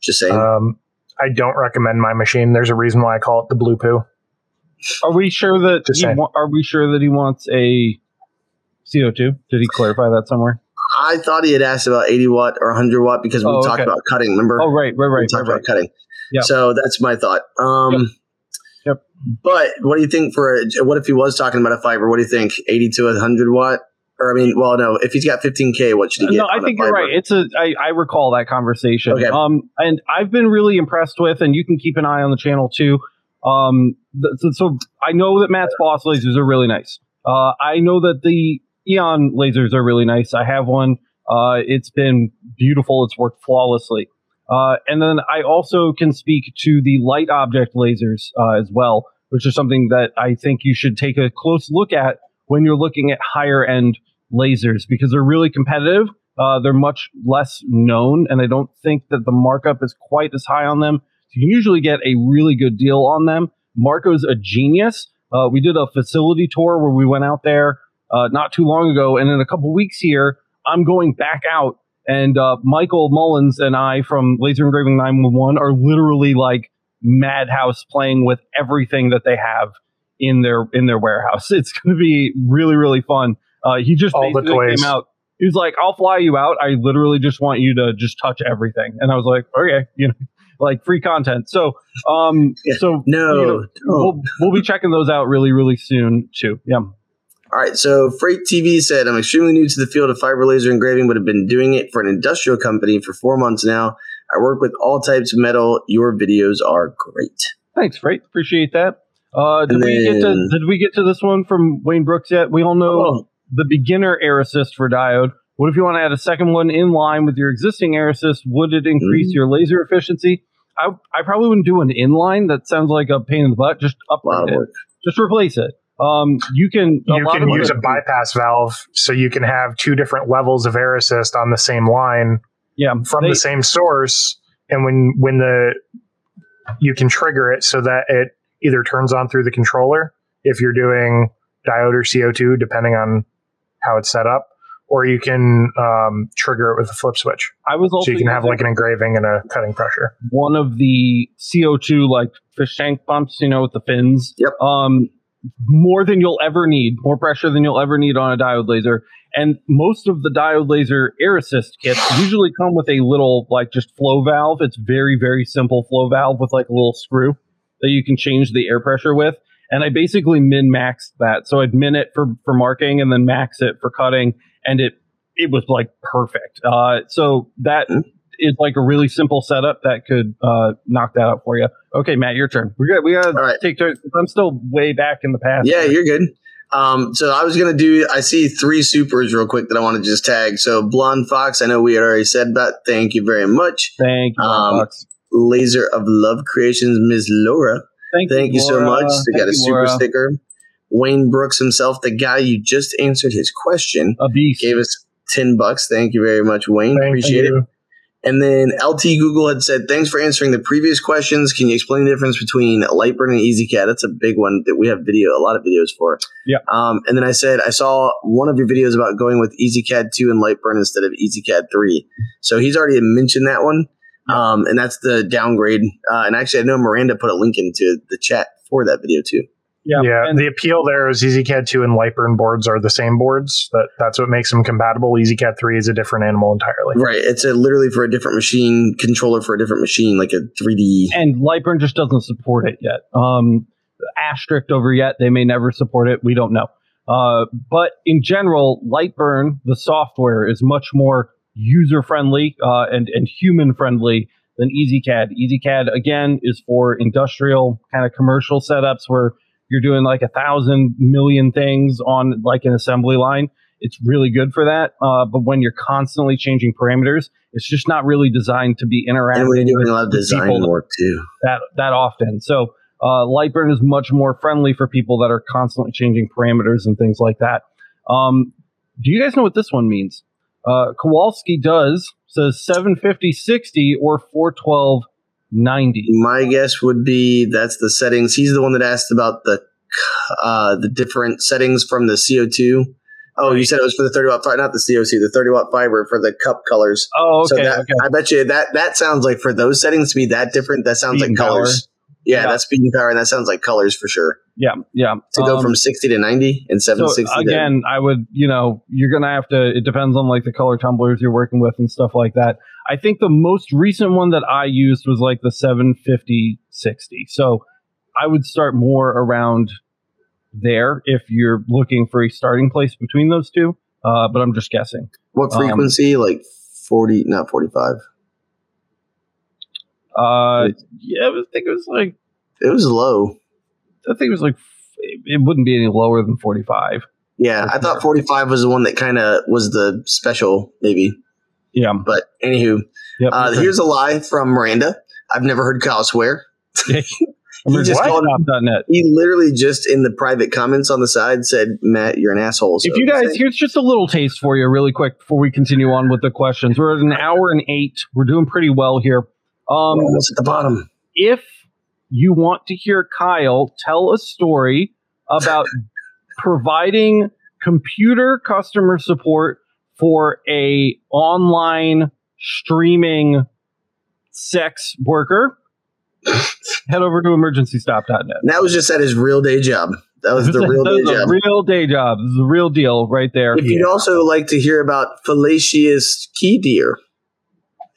Just saying. Um, I don't recommend my machine. There's a reason why I call it the blue poo. Are we sure that he wa- are we sure that he wants a CO2? Did he clarify that somewhere? I thought he had asked about 80 watt or 100 watt because we oh, talked about cutting. Remember? Oh, right, right, right. We talked right, about cutting. Yeah. So that's my thought. Um, yep. yep. But what do you think for what if he was talking about a fiber? What do you think? 80 to 100 watt? Or I mean, well, no. If he's got 15k, what should he get? No, I think you're right. It's a. I, I recall that conversation. Okay. Um, and I've been really impressed with, and you can keep an eye on the channel too. Um, so, so I know that Matt's boss lasers are really nice. Uh, I know that the Aeon lasers are really nice. I have one. Uh, it's been beautiful. It's worked flawlessly. Uh, and then I also can speak to the light object lasers uh, as well, which is something that I think you should take a close look at when you're looking at higher end lasers because they're really competitive. Uh, they're much less known, and I don't think that the markup is quite as high on them. So you can usually get a really good deal on them. Marco's a genius. Uh, we did a facility tour where we went out there uh, not too long ago, and in a couple weeks here, I'm going back out, and uh, Michael Mullins and I from Laser Engraving 911 are literally like madhouse playing with everything that they have in their in their warehouse. It's going to be really really fun. Uh, he just All basically came out. He was like, "I'll fly you out. I literally just want you to just touch everything." And I was like, "Okay, you know." Like free content, so um, yeah, so no, you know, we'll, we'll be checking those out really, really soon too. Yeah. All right, so Freight TV said, I'm extremely new to the field of fiber laser engraving, but have been doing it for an industrial company for four months now. I work with all types of metal. Your videos are great. Thanks, Freight. Appreciate that. Uh, did then, we get to did we get to this one from Wayne Brooks yet? We all know oh, the beginner air assist for diode. What if you want to add a second one in line with your existing air assist? Would it increase mm-hmm. your laser efficiency? I, I probably wouldn't do an inline. That sounds like a pain in the butt. Just upgrade it. Just replace it. Um, you can you can use a bypass valve, so you can have two different levels of air assist on the same line. Yeah, from they, the same source, and when when the you can trigger it so that it either turns on through the controller if you're doing diode or CO2, depending on how it's set up, or you can um, trigger it with a flip switch. I was also so you can have like an engraving and a cutting pressure. One of the CO2 like fish tank pumps, you know, with the fins. Yep. Um, more than you'll ever need, more pressure than you'll ever need on a diode laser. And most of the diode laser air assist kits usually come with a little like just flow valve. It's very, very simple flow valve with like a little screw that you can change the air pressure with. And I basically min maxed that. So I'd min it for, for marking and then max it for cutting. And it, it was like perfect. Uh, so that mm-hmm. is like a really simple setup that could uh, knock that out for you. Okay, Matt, your turn. We're good. We gotta right. take turns. I'm still way back in the past. Yeah, you're good. Um, so I was gonna do. I see three supers real quick that I want to just tag. So Blonde Fox, I know we had already said about. Thank you very much. Thank you, um, Fox. Laser of Love Creations, Ms. Laura. Thank, Thank you, you so much. They got a super Laura. sticker. Wayne Brooks himself, the guy you just answered his question, a beast, gave us ten bucks. Thank you very much, Wayne. Thank Appreciate you. it. And then LT Google had said, "Thanks for answering the previous questions. Can you explain the difference between Lightburn and EZCAD? That's a big one that we have video, a lot of videos for." Yeah. Um, and then I said, I saw one of your videos about going with EZCAD two and Lightburn instead of EZCAD three. So he's already mentioned that one, um, and that's the downgrade. Uh, and actually, I know Miranda put a link into the chat for that video too. Yeah, yeah. And the appeal there is EZCAD two and Lightburn boards are the same boards. That that's what makes them compatible. EZCAD three is a different animal entirely. Right. It's a literally for a different machine controller for a different machine, like a three D. And Lightburn just doesn't support it yet. Um, asterisk over yet. They may never support it. We don't know. Uh, but in general, Lightburn, the software, is much more user friendly uh, and and human friendly than EZCAD. EZCAD again is for industrial kind of commercial setups where you're doing like a thousand million things on like an assembly line. It's really good for that. Uh, but when you're constantly changing parameters, it's just not really designed to be interactive. And we're doing a lot of design work too. That that often. So uh, Lightburn is much more friendly for people that are constantly changing parameters and things like that. Um, do you guys know what this one means? Uh, Kowalski does says 750 60 or 412 90. My guess would be that's the settings. He's the one that asked about the uh, the different settings from the CO2. Oh, you said it was for the 30 watt fiber, not the COC, the 30 watt fiber for the cup colors. Oh, okay. So that, okay. I bet you that that sounds like for those settings to be that different. That sounds Speed like colors. Yeah, yeah, that's speed and power, and that sounds like colors for sure. Yeah, yeah. To go um, from sixty to ninety and seven sixty. So again, I would, you know, you're gonna have to. It depends on like the color tumblers you're working with and stuff like that. I think the most recent one that I used was like the 750 60. So I would start more around there if you're looking for a starting place between those two. Uh, but I'm just guessing. What um, frequency? Um, like 40, not 45. Uh, yeah, I think it was like it was low. I think it was like it wouldn't be any lower than forty five. Yeah, I thought forty five was the one that kind of was the special, maybe. Yeah, but anywho, yep, uh, here's a lie from Miranda. I've never heard Kyle swear. he just called net. He literally just in the private comments on the side said, "Matt, you're an asshole." So if you guys, here's just a little taste for you, really quick, before we continue on with the questions. We're at an hour and eight. We're doing pretty well here. Um, almost at the bottom. If you want to hear Kyle tell a story about providing computer customer support for a online streaming sex worker, head over to emergencystop.net. That was just at his real day job. That was the real day job. Real day job. This is a real deal right there. If you'd also like to hear about fallacious key deer,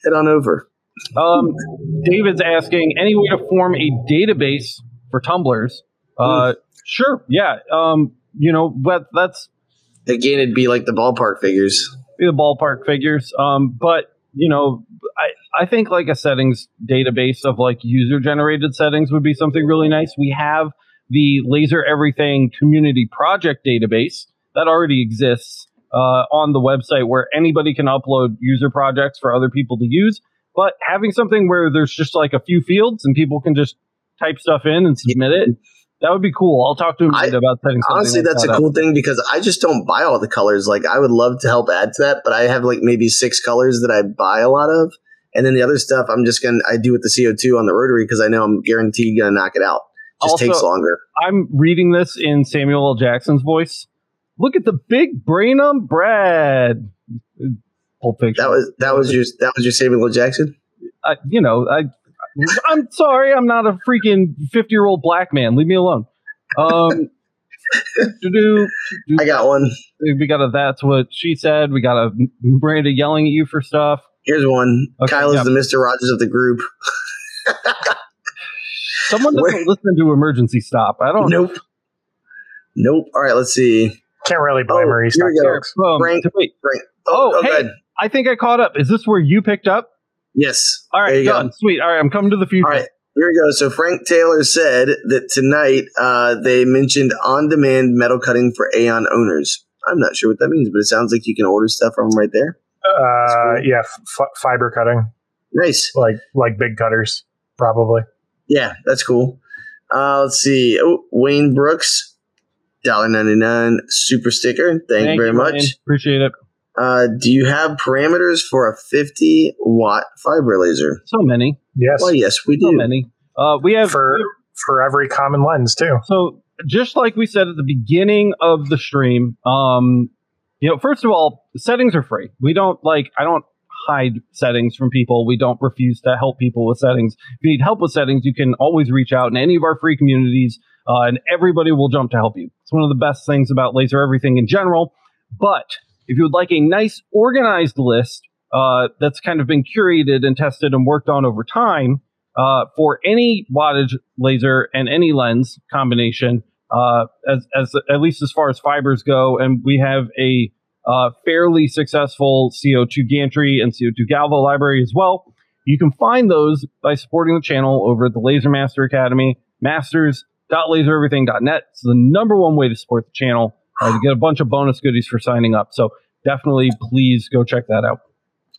head on over. Um, David's asking any way to form a database for tumblers. Uh, sure, yeah. Um, you know, but that's again, it'd be like the ballpark figures. Be the ballpark figures. Um, but you know, I I think like a settings database of like user generated settings would be something really nice. We have the Laser Everything community project database that already exists uh, on the website where anybody can upload user projects for other people to use. But having something where there's just like a few fields and people can just type stuff in and submit it, that would be cool. I'll talk to him I, about setting Honestly, like that's that a cool thing because I just don't buy all the colors. Like I would love to help add to that, but I have like maybe six colors that I buy a lot of. And then the other stuff I'm just gonna I do with the CO2 on the rotary because I know I'm guaranteed gonna knock it out. Just Also- takes longer. I'm reading this in Samuel L. Jackson's voice. Look at the big brain on Brad. Pulp Fiction. That was that was your that was your Samuel L. Jackson. I, you know, I, I'm sorry, I'm not a freaking 50 year old black man. Leave me alone. Um, do, do, I got one. we got a that's what she said. We got a Miranda yelling at you for stuff. Here's one. Okay, Kyle is yeah. the Mister Rogers of the group. Someone doesn't Where- listen to emergency stop. I don't Nope. Nope. All right, let's see. Can't really blame Oh, her. He's here not we go. jokes. Um, Frank- wait, Oh, Oh, hey. Good. I think I caught up. Is this where you picked up? Yes. All There right, you go. done. Sweet. All right, I'm coming to the future. All right, here we go. So Frank Taylor said that tonight uh, they mentioned on-demand metal cutting for Aeon owners. I'm not sure what that means, but it sounds like you can order stuff from them right there. Uh, cool. yeah, f- fiber cutting, Nice. like like big cutters, probably. Yeah, that's cool. Uh, let's see. Oh, Wayne Brooks, $1.99 super sticker. Thank, you very Ryan. much. Appreciate it. Uh, do you have parameters for a 50 watt fiber laser? So many. Yes, Well, yes, we So do. many. Uh, we have for for every common lens too. So just like we said at the beginning of the stream, um, you know, first of all, settings are free. We don't like I don't hide settings from people. We don't refuse to help people with settings. If you need help with settings, you can always reach out in any of our free communities, uh, and everybody will jump to help you. It's one of the best things about laser everything in general. But if you would like a nice organized list uh, that's kind of been curated and tested and worked on over time, uh, for any wattage laser and any lens combination, uh, as, as at least as far as fibers go, and we have a uh, fairly successful CO2 gantry and CO2 Galvo library as well. You can find those by supporting the channel over at the Laser Master Academy, masters.lasereverything.net. It's the number one way to support the channel. Uh, you get a bunch of bonus goodies for signing up. So definitely, please go check that out.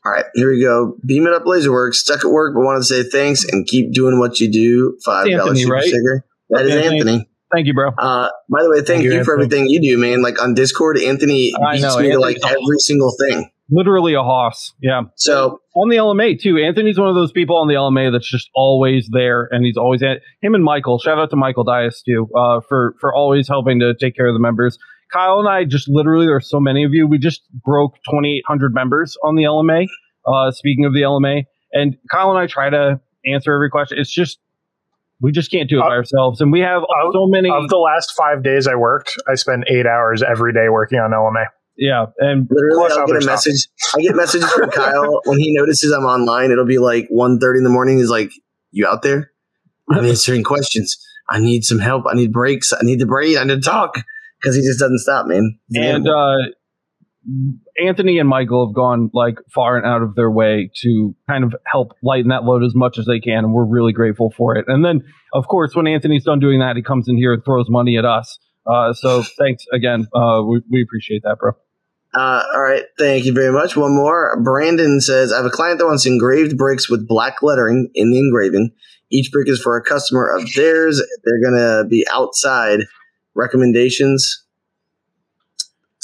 All right, here we go. Beam it up, Laserworks. Stuck at work, but wanted to say thanks and keep doing what you do. Five dollars super right? sticker. That is Anthony. Anthony. Thank you, bro. Uh, by the way, thank, Thank you, you, for Anthony. everything you do, man. Like on Discord, Anthony I beats know, me to like Anthony's every single thing. Literally a hoss. Yeah. So on the LMA too. Anthony's one of those people on the LMA that's just always there, and he's always at him and Michael. Shout out to Michael Dias too uh, for for always helping to take care of the members. Kyle and I just literally there's so many of you. We just broke 2,800 members on the LMA. Uh, speaking of the LMA, and Kyle and I try to answer every question. It's just we just can't do it by Uh, ourselves, and we have uh, so many. Of the last five days I worked, I spent eight hours every day working on LMA. yeah, and literally, I'll get a stuff. message. I get messages from Kyle when he notices I'm online. It'll be like 1.30 in the morning. He's like, "You out there? I'm answering questions. I need some help. I need breaks. I need to breathe. I need to talk." Because he just doesn't stop, man. He's and uh, Anthony and Michael have gone like far and out of their way to kind of help lighten that load as much as they can, and we're really grateful for it. And then, of course, when Anthony's done doing that, he comes in here and throws money at us. Uh, so thanks again. Uh, we, we appreciate that, bro. Uh, all right, thank you very much. One more. Brandon says, I have a client that wants engraved bricks with black lettering in the engraving. Each brick is for a customer of theirs. They're going to be outside. Recommendations?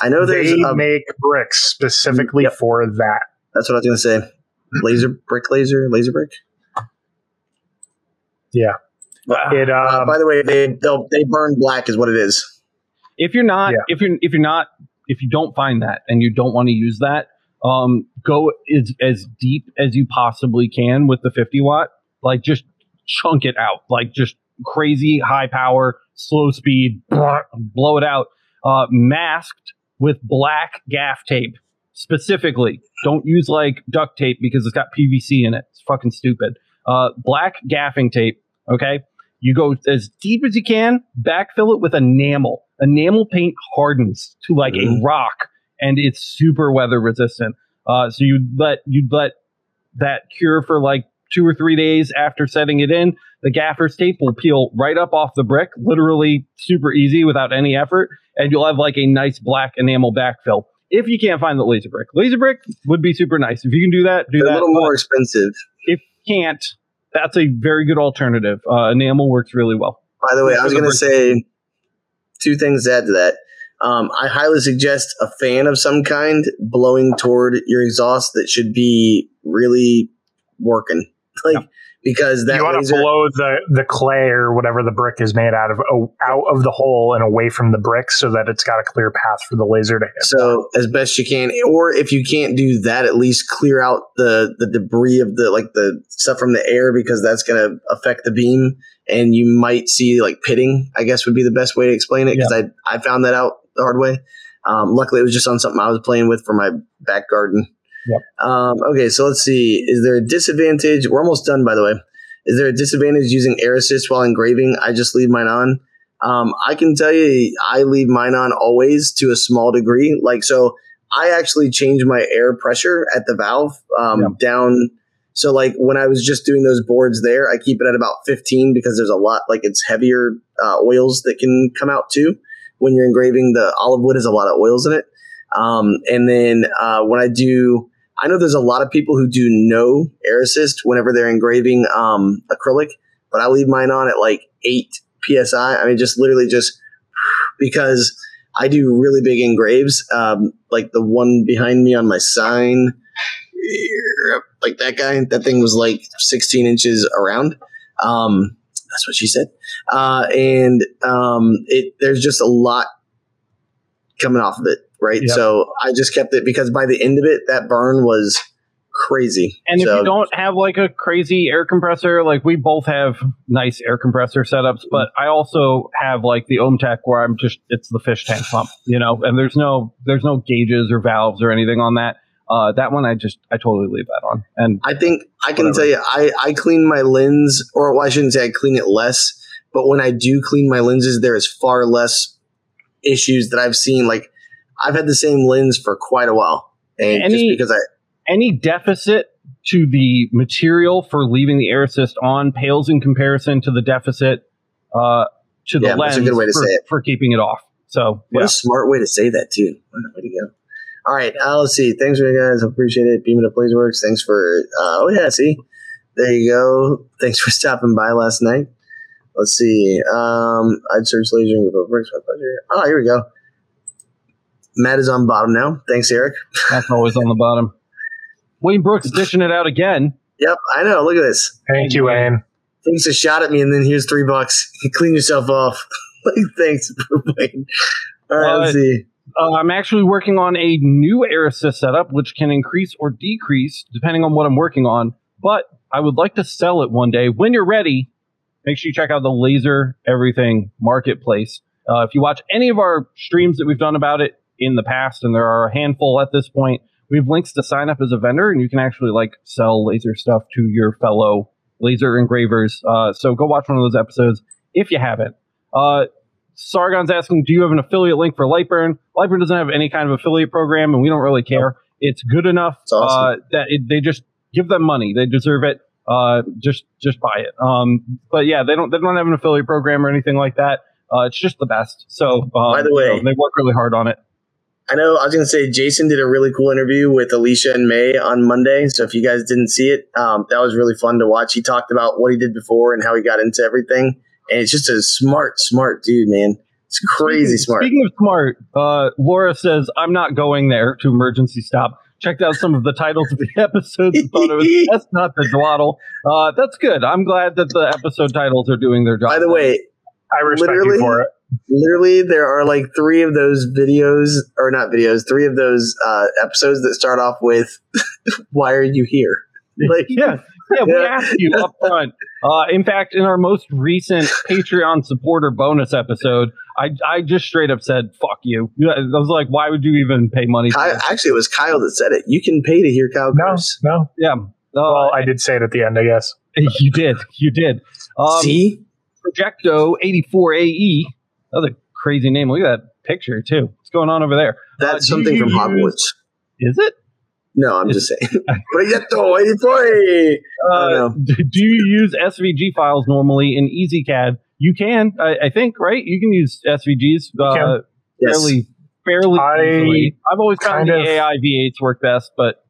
I know there's They a, make bricks specifically Yep. for that. that's what I was going to say. Laser brick laser, laser brick. Yeah. It Uh, um, by the way, they they'll, they burn black is what it is. If you're not, Yeah. if you're if you're not, if you don't find that and you don't want to use that, um, go as as deep as you possibly can with the 50 watt. Like just chunk it out, like just crazy high power, slow speed, blow it out. Uh, masked with black gaff tape specifically. Don't use like duct tape because it's got PVC in it. It's fucking stupid. Uh, black gaffing tape. Okay. You go as deep as you can, backfill it with enamel. Enamel paint hardens to like a Mhm. rock and it's super weather resistant. Uh, so you let you let that cure for like two or three days after setting it in. The gaffer's tape will peel right up off the brick, literally super easy without any effort, and you'll have like a nice black enamel backfill. If you can't find the laser brick, laser brick would be super nice. If you can do that, do They're that. a little more expensive. If you can't, that's a very good alternative. Uh, enamel works really well. By the way, I was going to say two things to add to that. Um, I highly suggest a fan of some kind blowing toward your exhaust that should be really working. Like because that you want laser, to blow the the clay or whatever the brick is made out of out of the hole and away from the brick so that it's got a clear path for the laser to hit. so as best you can, or if you can't do that, at least clear out the the debris of the like the stuff from the air because that's going to affect the beam, and you might see like pitting. I guess would be the best way to explain it because I I found that out the hard way. Um, luckily, it was just on something I was playing with for my back garden. Yep. Um, okay, so let's see. Is there a disadvantage? We're almost done, by the way. Is there a disadvantage using air assist while engraving? I just leave mine on. Um, I can tell you, I leave mine on always to a small degree. Like, so I actually change my air pressure at the valve um, down. So, like, when I was just doing those boards there, I keep it at about 15 because there's a lot, like, it's heavier uh, oils that can come out too. When you're engraving, the olive wood has a lot of oils in it. Um, and then uh, when I do, I know there's a lot of people who do no air assist whenever they're engraving um, acrylic, but I leave mine on at like eight psi. I mean, just literally just because I do really big engraves, um, like the one behind me on my sign, like that guy. That thing was like 16 inches around. Um, that's what she said. Uh, and um, it there's just a lot coming off of it, right? Yep. So I just kept it because by the end of it, that burn was crazy. And if you don't have like a crazy air compressor, like we both have nice air compressor setups, but I also have like the OMTech where I'm just it's the fish tank pump, you know, and there's no there's no gauges or valves or anything on that. Uh, that one I just I totally leave that on. And I think I can Whatever. tell you, I, I clean my lens, or well, I shouldn't say I clean it less, but when I do clean my lenses, there is far less issues that I've seen. Like I've had the same lens for quite a while, and just Any- because I any deficit to the material for leaving the air assist on pales in comparison to the deficit uh, to the Yeah, lens that's a good way to for, say it. for keeping it off. So what yeah. a smart way to say that too. Way to go. All right, uh, let's see. Thanks for you guys. Appreciate it. Beaming up Blazeworks. Thanks for. Uh, oh yeah, see, there you go. Thanks for stopping by last night. Let's see. Um, I'd search laser and give bricks. My pleasure. Oh, here we go. Matt is on bottom now. Thanks, Eric. That's always on the bottom. Wayne Brooks dishing it out again. Yep, I know. Look at this. Thank you, Wayne. Takes a shot at me, and then here's three bucks. Clean yourself off. like, thanks, Wayne. All right, let's Uh, see. Uh, I'm actually working on a new air assist setup, which can increase or decrease depending on what I'm working on. But I would like to sell it one day. When you're ready, make sure you check out the Laser Everything Marketplace. Uh, if you watch any of our streams that we've done about it in the past, and there are a handful at this point, we have links to sign up as a vendor, and you can actually like sell laser stuff to your fellow laser engravers. Uh, so go watch one of those episodes if you haven't. Uh, Sargon's asking, do you have an affiliate link for Lightburn? Lightburn doesn't have any kind of affiliate program, and we don't really care. It's good enough It's awesome. uh, that it, they just give them money. They deserve it. Uh, just just buy it. Um, but yeah, they don't they don't have an affiliate program or anything like that. Uh, it's just the best. So um, By the you way- know, they work really hard on it. I know I was going to say Jason did a really cool interview with Alicia and May on Monday. So if you guys didn't see it, um, that was really fun to watch. He talked about what he did before and how he got into everything. And it's just a smart, smart dude, man. It's crazy Speaking- smart. Speaking of smart, uh, Laura says, I'm not going there to emergency stop. Checked out some of the titles of the episodes and thought it was that's not the dwaddle. Uh, that's good. I'm glad that the episode titles are doing their job. By the way, I respect Literally- you for it. Literally there are like three of those videos or not videos, three of those uh, episodes that start off with "Why are you here?" Like, yeah, yeah, we Yeah. asked you up front. Uh, in fact, in our most recent Patreon supporter bonus episode, I I just straight up said "fuck you." I was like, "Why would you even pay money?" For Kyle, this? actually, it was Kyle that said it. You can pay to hear Kyle No, curse. no. Yeah, uh, Well, I did say it at the end, I guess. you did, you did. Um, See, Projecto 84AE. Another crazy name. Look at that picture too. What's going on over there? that's do something you from use- Hogwarts. Is it? No, I'm just saying. Proyecto 84. Uh, do do you use SVG files normally in EZCAD? You can, I, I think, right? You can use SVGs uh, can. Yes. fairly, fairly I easily. I've always found kind the of- AI V8s work best, but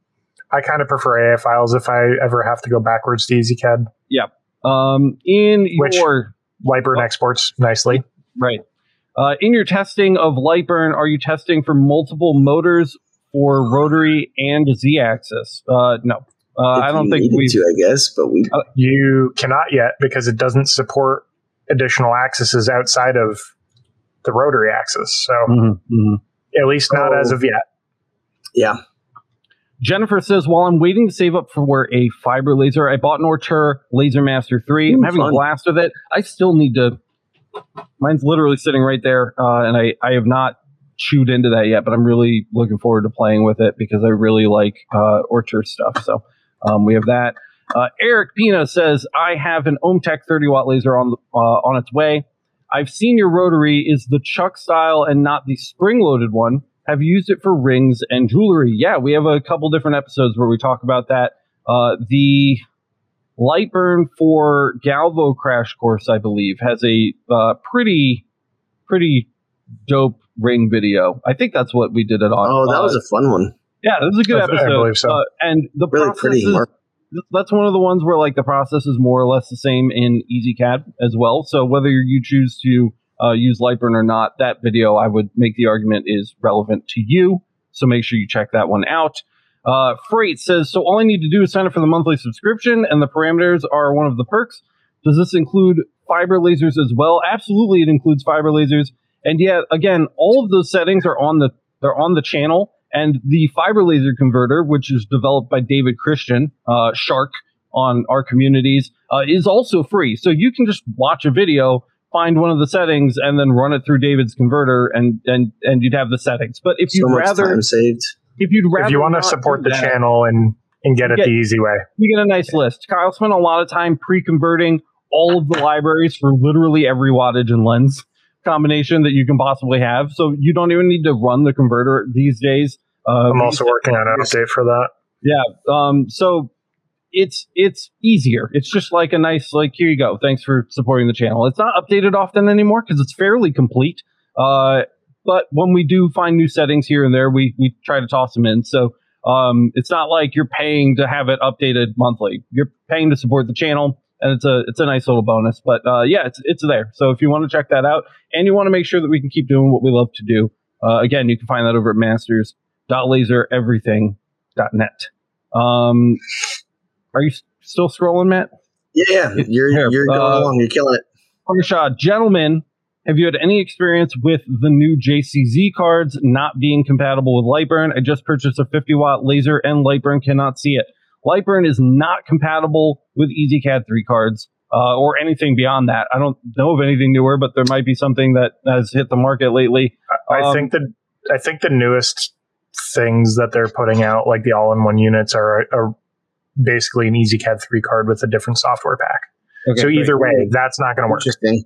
I kind of prefer AA files if I ever have to go backwards to EZCAD. Yeah. Um, in Which- your Lightburn Oh. exports nicely. right, uh, in your testing of Lightburn, are you testing for multiple motors for rotary and Z-axis? Uh, no. Uh, I don't think we to. I guess, but we uh, you cannot yet because it doesn't support additional axes outside of the rotary axis. So mm-hmm, mm-hmm. at least not oh. as of yet. Yeah. Jennifer says, while I'm waiting to save up for a fiber laser, I bought an Ortur Laser Master 3. Ooh, I'm having fun. a blast with it. I still need to. Mine's literally sitting right there, uh, and I, I have not chewed into that yet, but I'm really looking forward to playing with it because I really like uh, Ortur stuff. So um, we have that. Uh, Eric Pina says, I have an OMTech 30 watt laser on, uh, on its way. I've seen your rotary is the Chuck style and not the spring loaded one have used it for rings and jewelry. Yeah, we have a couple different episodes where we talk about that. Uh, the Lightburn for Galvo Crash Course, I believe, has a uh, pretty, pretty dope ring video. I think that's what we did it on. Oh, that uh, was a fun one. Yeah, that was a good episode. I believe so. Uh, and the really process pretty, is, that's one of the ones where like the process is more or less the same in EZCAD as well. So whether you choose to uh, use Lightburn or not, that video I would make the argument is relevant to you. So make sure you check that one out. Uh, Freight says, so all I need to do is sign up for the monthly subscription, and the parameters are one of the perks. Does this include fiber lasers as well? Absolutely, it includes fiber lasers. And yeah, again, all of those settings are on the they're on the channel, and the fiber laser converter, which is developed by David Christian, uh, Shark, on our communities, uh, is also free. So you can just watch a video find one of the settings and then run it through David's converter and and and you'd have the settings. But if you'd so rather saved. If you'd rather if you want to support the that, channel and and get, get it the easy way. You get a nice list. Kyle spent a lot of time pre-converting all of the libraries for literally every wattage and lens combination that you can possibly have. So you don't even need to run the converter these days. Uh, I'm also working on an update for that. Yeah. Um, so it's it's easier. It's just like a nice like here you go. Thanks for supporting the channel. It's not updated often anymore because it's fairly complete. Uh, but when we do find new settings here and there, we we try to toss them in. So um, it's not like you're paying to have it updated monthly. You're paying to support the channel, and it's a it's a nice little bonus. But uh, yeah, it's it's there. So if you want to check that out, and you want to make sure that we can keep doing what we love to do, uh, again, you can find that over at masters.lasereverything.net. Um, are you still scrolling, Matt? Yeah, you're you're going uh, along. You're killing it. Parshad, gentlemen, have you had any experience with the new JCZ cards not being compatible with Lightburn? I just purchased a 50 watt laser and Lightburn cannot see it. Lightburn is not compatible with EZCAD 3 cards uh, or anything beyond that. I don't know of anything newer, but there might be something that has hit the market lately. I, um, think the I think the newest things that they're putting out, like the all-in-one units, are, are basically an EZCAD 3 card with a different software pack. Okay, so either way, that's not going to work. Interesting.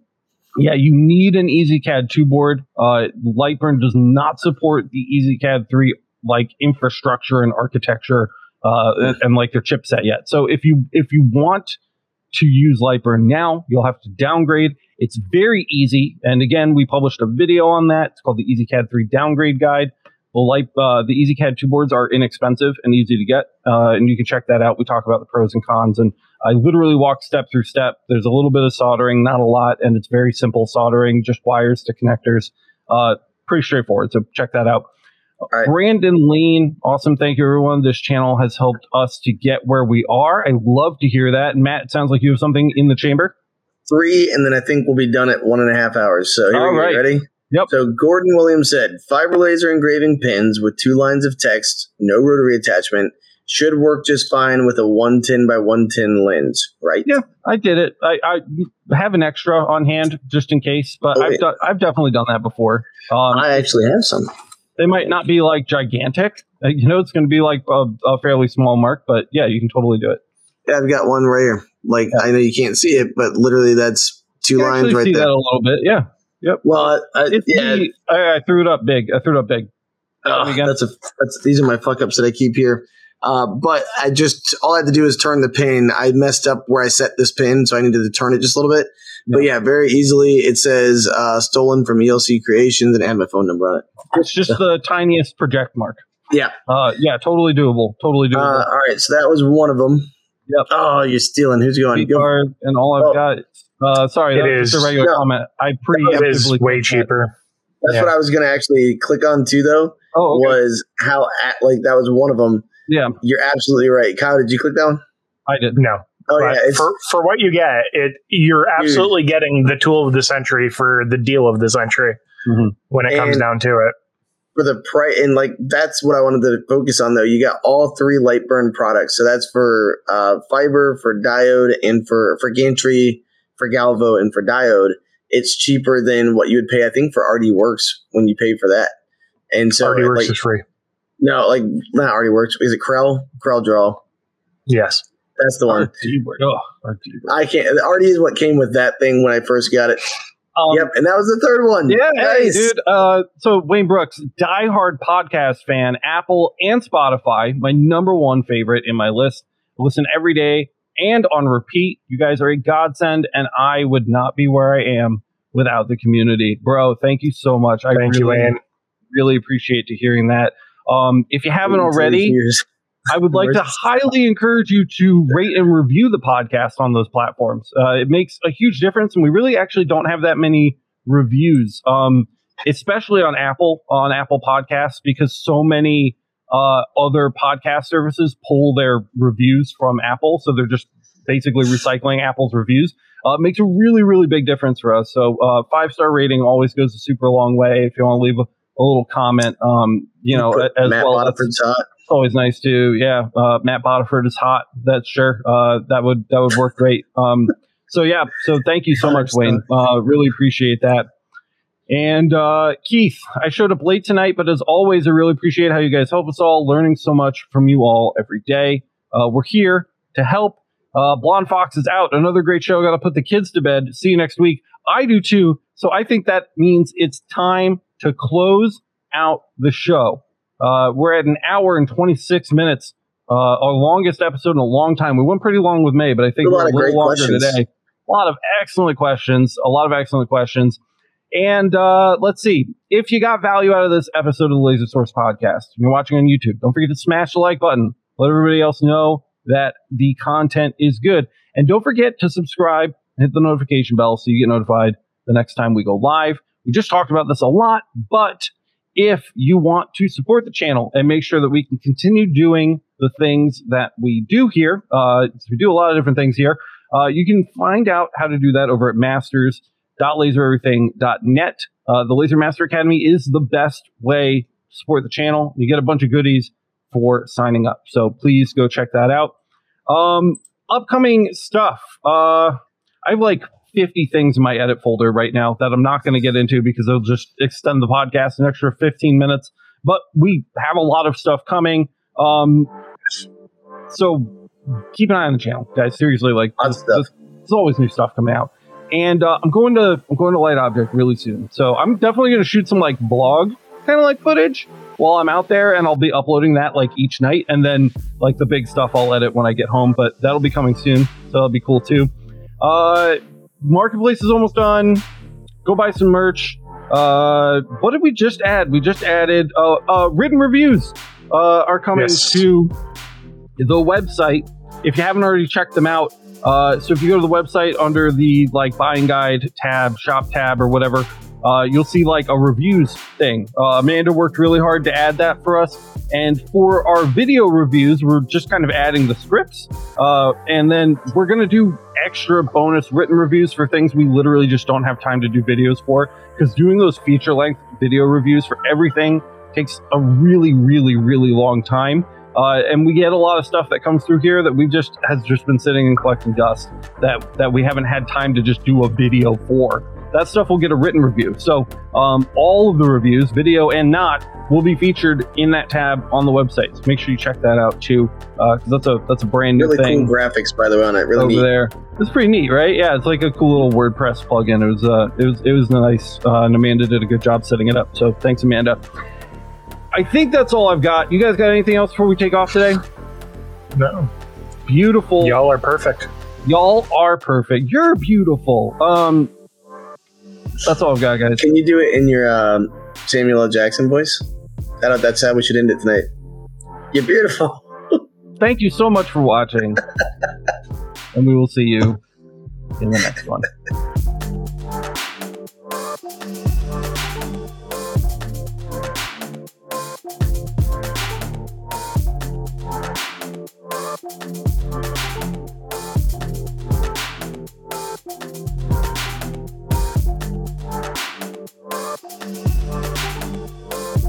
Yeah, you need an EZCAD 2 board. Uh, Lightburn does not support the EZCAD 3 like infrastructure and architecture uh, and, like their chipset yet. So if you if you want to use Lightburn now, you'll have to downgrade. It's very easy. And again, we published a video on that. It's called the EZCAD 3 Downgrade Guide. The light, uh, the EZCAD two boards are inexpensive and easy to get, uh, and you can check that out. We talk about the pros and cons, and I literally walk step through step. There's a little bit of soldering, not a lot, and it's very simple soldering, just wires to connectors. Uh, pretty straightforward. So check that out. Right. Brandon Lean, awesome. Thank you, everyone. This channel has helped us to get where we are. I love to hear that. And Matt, it sounds like you have something in the chamber. Three, and then I think we'll be done at one and a half hours. So here All we go. Ready? Yep. So Gordon Williams said fiber laser engraving pins with two lines of text, no rotary attachment, should work just fine with a 110 by 110 lens, right? Yeah, I did it. I, I have an extra on hand just in case, but oh, I've, done, I've definitely done that before. Um, I actually have some. They might not be like gigantic. Uh, you know, it's going to be like a, a, fairly small mark, but yeah, you can totally do it. Yeah, I've got one right here. Like, yeah. I know you can't see it, but literally that's two lines right see there. that a little bit, yeah. Yep. Well, I, yeah, the, I, I, threw it up big. I threw it up big. Oh, that's a that's these are my fuck ups that I keep here. Uh, but I just all I had to do is turn the pin. I messed up where I set this pin, so I needed to turn it just a little bit. But yeah, very easily it says uh, stolen from ELC Creations and I have my phone number on it. It's just the tiniest project mark. Yeah. Uh, yeah, totally doable. Totally doable. Uh, all right, so that was one of them. Yep. Oh, you're stealing. Who's going? Go. And all I've oh. got uh, sorry, it is a regular no, comment. I preemptively way cheaper. That's yeah. what I was going to actually click on too, though. Oh, okay. was how at, like that was one of them. Yeah. You're absolutely right. Kyle, did you click that one? I didn't. No. Oh But yeah, for for what you get, it you're absolutely getting the tool of the century for the deal of the century Mhm. when it comes And- down to it. for the price and like that's what I wanted to focus on though. You got all three light burn products. So that's for uh, fiber, for diode, and for for gantry, for Galvo, and for diode. It's cheaper than what you would pay, I think, for RD Works when you pay for that. And so, RD Works like, is free. No, like not RD Works. Is it Corel? Krell Draw. Yes. That's the one. RD word. Oh, RD word. I can't. The RD is what came with that thing when I first got it. Um, yep, and that was the third one. Yeah, hey, dude. Uh, so Wayne Brooks, diehard podcast fan, Apple and Spotify, my number one favorite in my list. I listen every day and on repeat. You guys are a godsend, and I would not be where I am without the community, bro. Thank you so much. I Thank you, really, Wayne. really appreciate to hearing that. Um, if you haven't already. I would like to highly encourage you to rate and review the podcast on those platforms. Uh, it makes a huge difference, and we really actually don't have that many reviews, um, especially on Apple on Apple Podcasts, because so many uh, other podcast services pull their reviews from Apple, so they're just basically recycling Apple's reviews. Uh, it makes a really, really big difference for us. So, uh, five star rating always goes a super long way. If you want to leave a, a little comment, um, you know, as Matt well. Bodiford's hot. it's always nice to yeah uh, matt Bodiford is hot that's sure uh, that would that would work great. Um, so yeah so thank you so much wayne. Uh, really appreciate that. And uh, keith i showed up late tonight but as always i really appreciate how you guys help us all learning so much from you all every day. Uh, we're here to help. Uh, blonde fox is out. Another great show. Gotta put the kids to bed. See you next week. I do too. So i think that means it's time to close out the show uh, we're at an hour and 26 minutes, uh, our longest episode in a long time. We went pretty long with May, but I think A lot we're a of little great longer questions. today. A lot of excellent questions, a lot of excellent questions. And uh, let's see if you got value out of this episode of the Laser Source podcast. If you're watching on YouTube, don't forget to smash the like button. Let everybody else know that the content is good. And don't forget to subscribe and hit the notification bell so you get notified the next time we go live. We just talked about this a lot, but if you want to support the channel and make sure that we can continue doing the things that we do here, uh, we do a lot of different things here. Uh, you can find out how to do that over at masters.lasereverything.net. Uh, the Laser Master Academy is the best way to support the channel. You get a bunch of goodies for signing up. So please go check that out. Um, upcoming stuff. Uh, I have like 50 things in my edit folder right now that I'm not going to get into because it'll just extend the podcast an extra 15 minutes. But we have a lot of stuff coming. Um, so keep an eye on the channel, guys. Seriously, like Lots this- of stuff. this- there's always new stuff coming out. And uh, I'm going to I'm going to Light Object really soon. So I'm definitely going to shoot some like blog kind of like footage while I'm out there, and I'll be uploading that like each night. And then like the big stuff I'll edit when I get home. But that'll be coming soon, so that'll be cool too. Uh, marketplace is almost done. Go buy some merch. Uh, what did we just add? We just added uh, uh written reviews. Uh, are coming Yes. to the website. If you haven't already checked them out, uh, so if you go to the website under the like buying guide tab, shop tab, or whatever, uh, you'll see like a reviews thing. Uh, Amanda worked really hard to add that for us. And for our video reviews, we're just kind of adding the scripts. Uh, and then we're going to do extra bonus written reviews for things we literally just don't have time to do videos for. Because doing those feature length video reviews for everything takes a really, really, really long time. Uh, and we get a lot of stuff that comes through here that we just has just been sitting and collecting dust that that we haven't had time to just do a video for. That stuff will get a written review. So um, all of the reviews, video and not, will be featured in that tab on the website. So make sure you check that out too, because that's a that's a brand new Really thing cool graphics, by the way, on it. Really over neat. there. It's pretty neat, right? Yeah, it's like a cool little WordPress plugin. It was uh, it was it was nice, uh, and Amanda did a good job setting it up. So thanks, Amanda. I think that's all I've got. You guys got anything else before we take off today? No. Beautiful. Y'all are perfect. Y'all are perfect. You're beautiful. Um, that's all I've got, guys. Can you do it in your um, Samuel L. Jackson voice? I don't, that's how we should end it tonight. You're beautiful. Thank you so much for watching, and we will see you in the next one. Thank We'll be.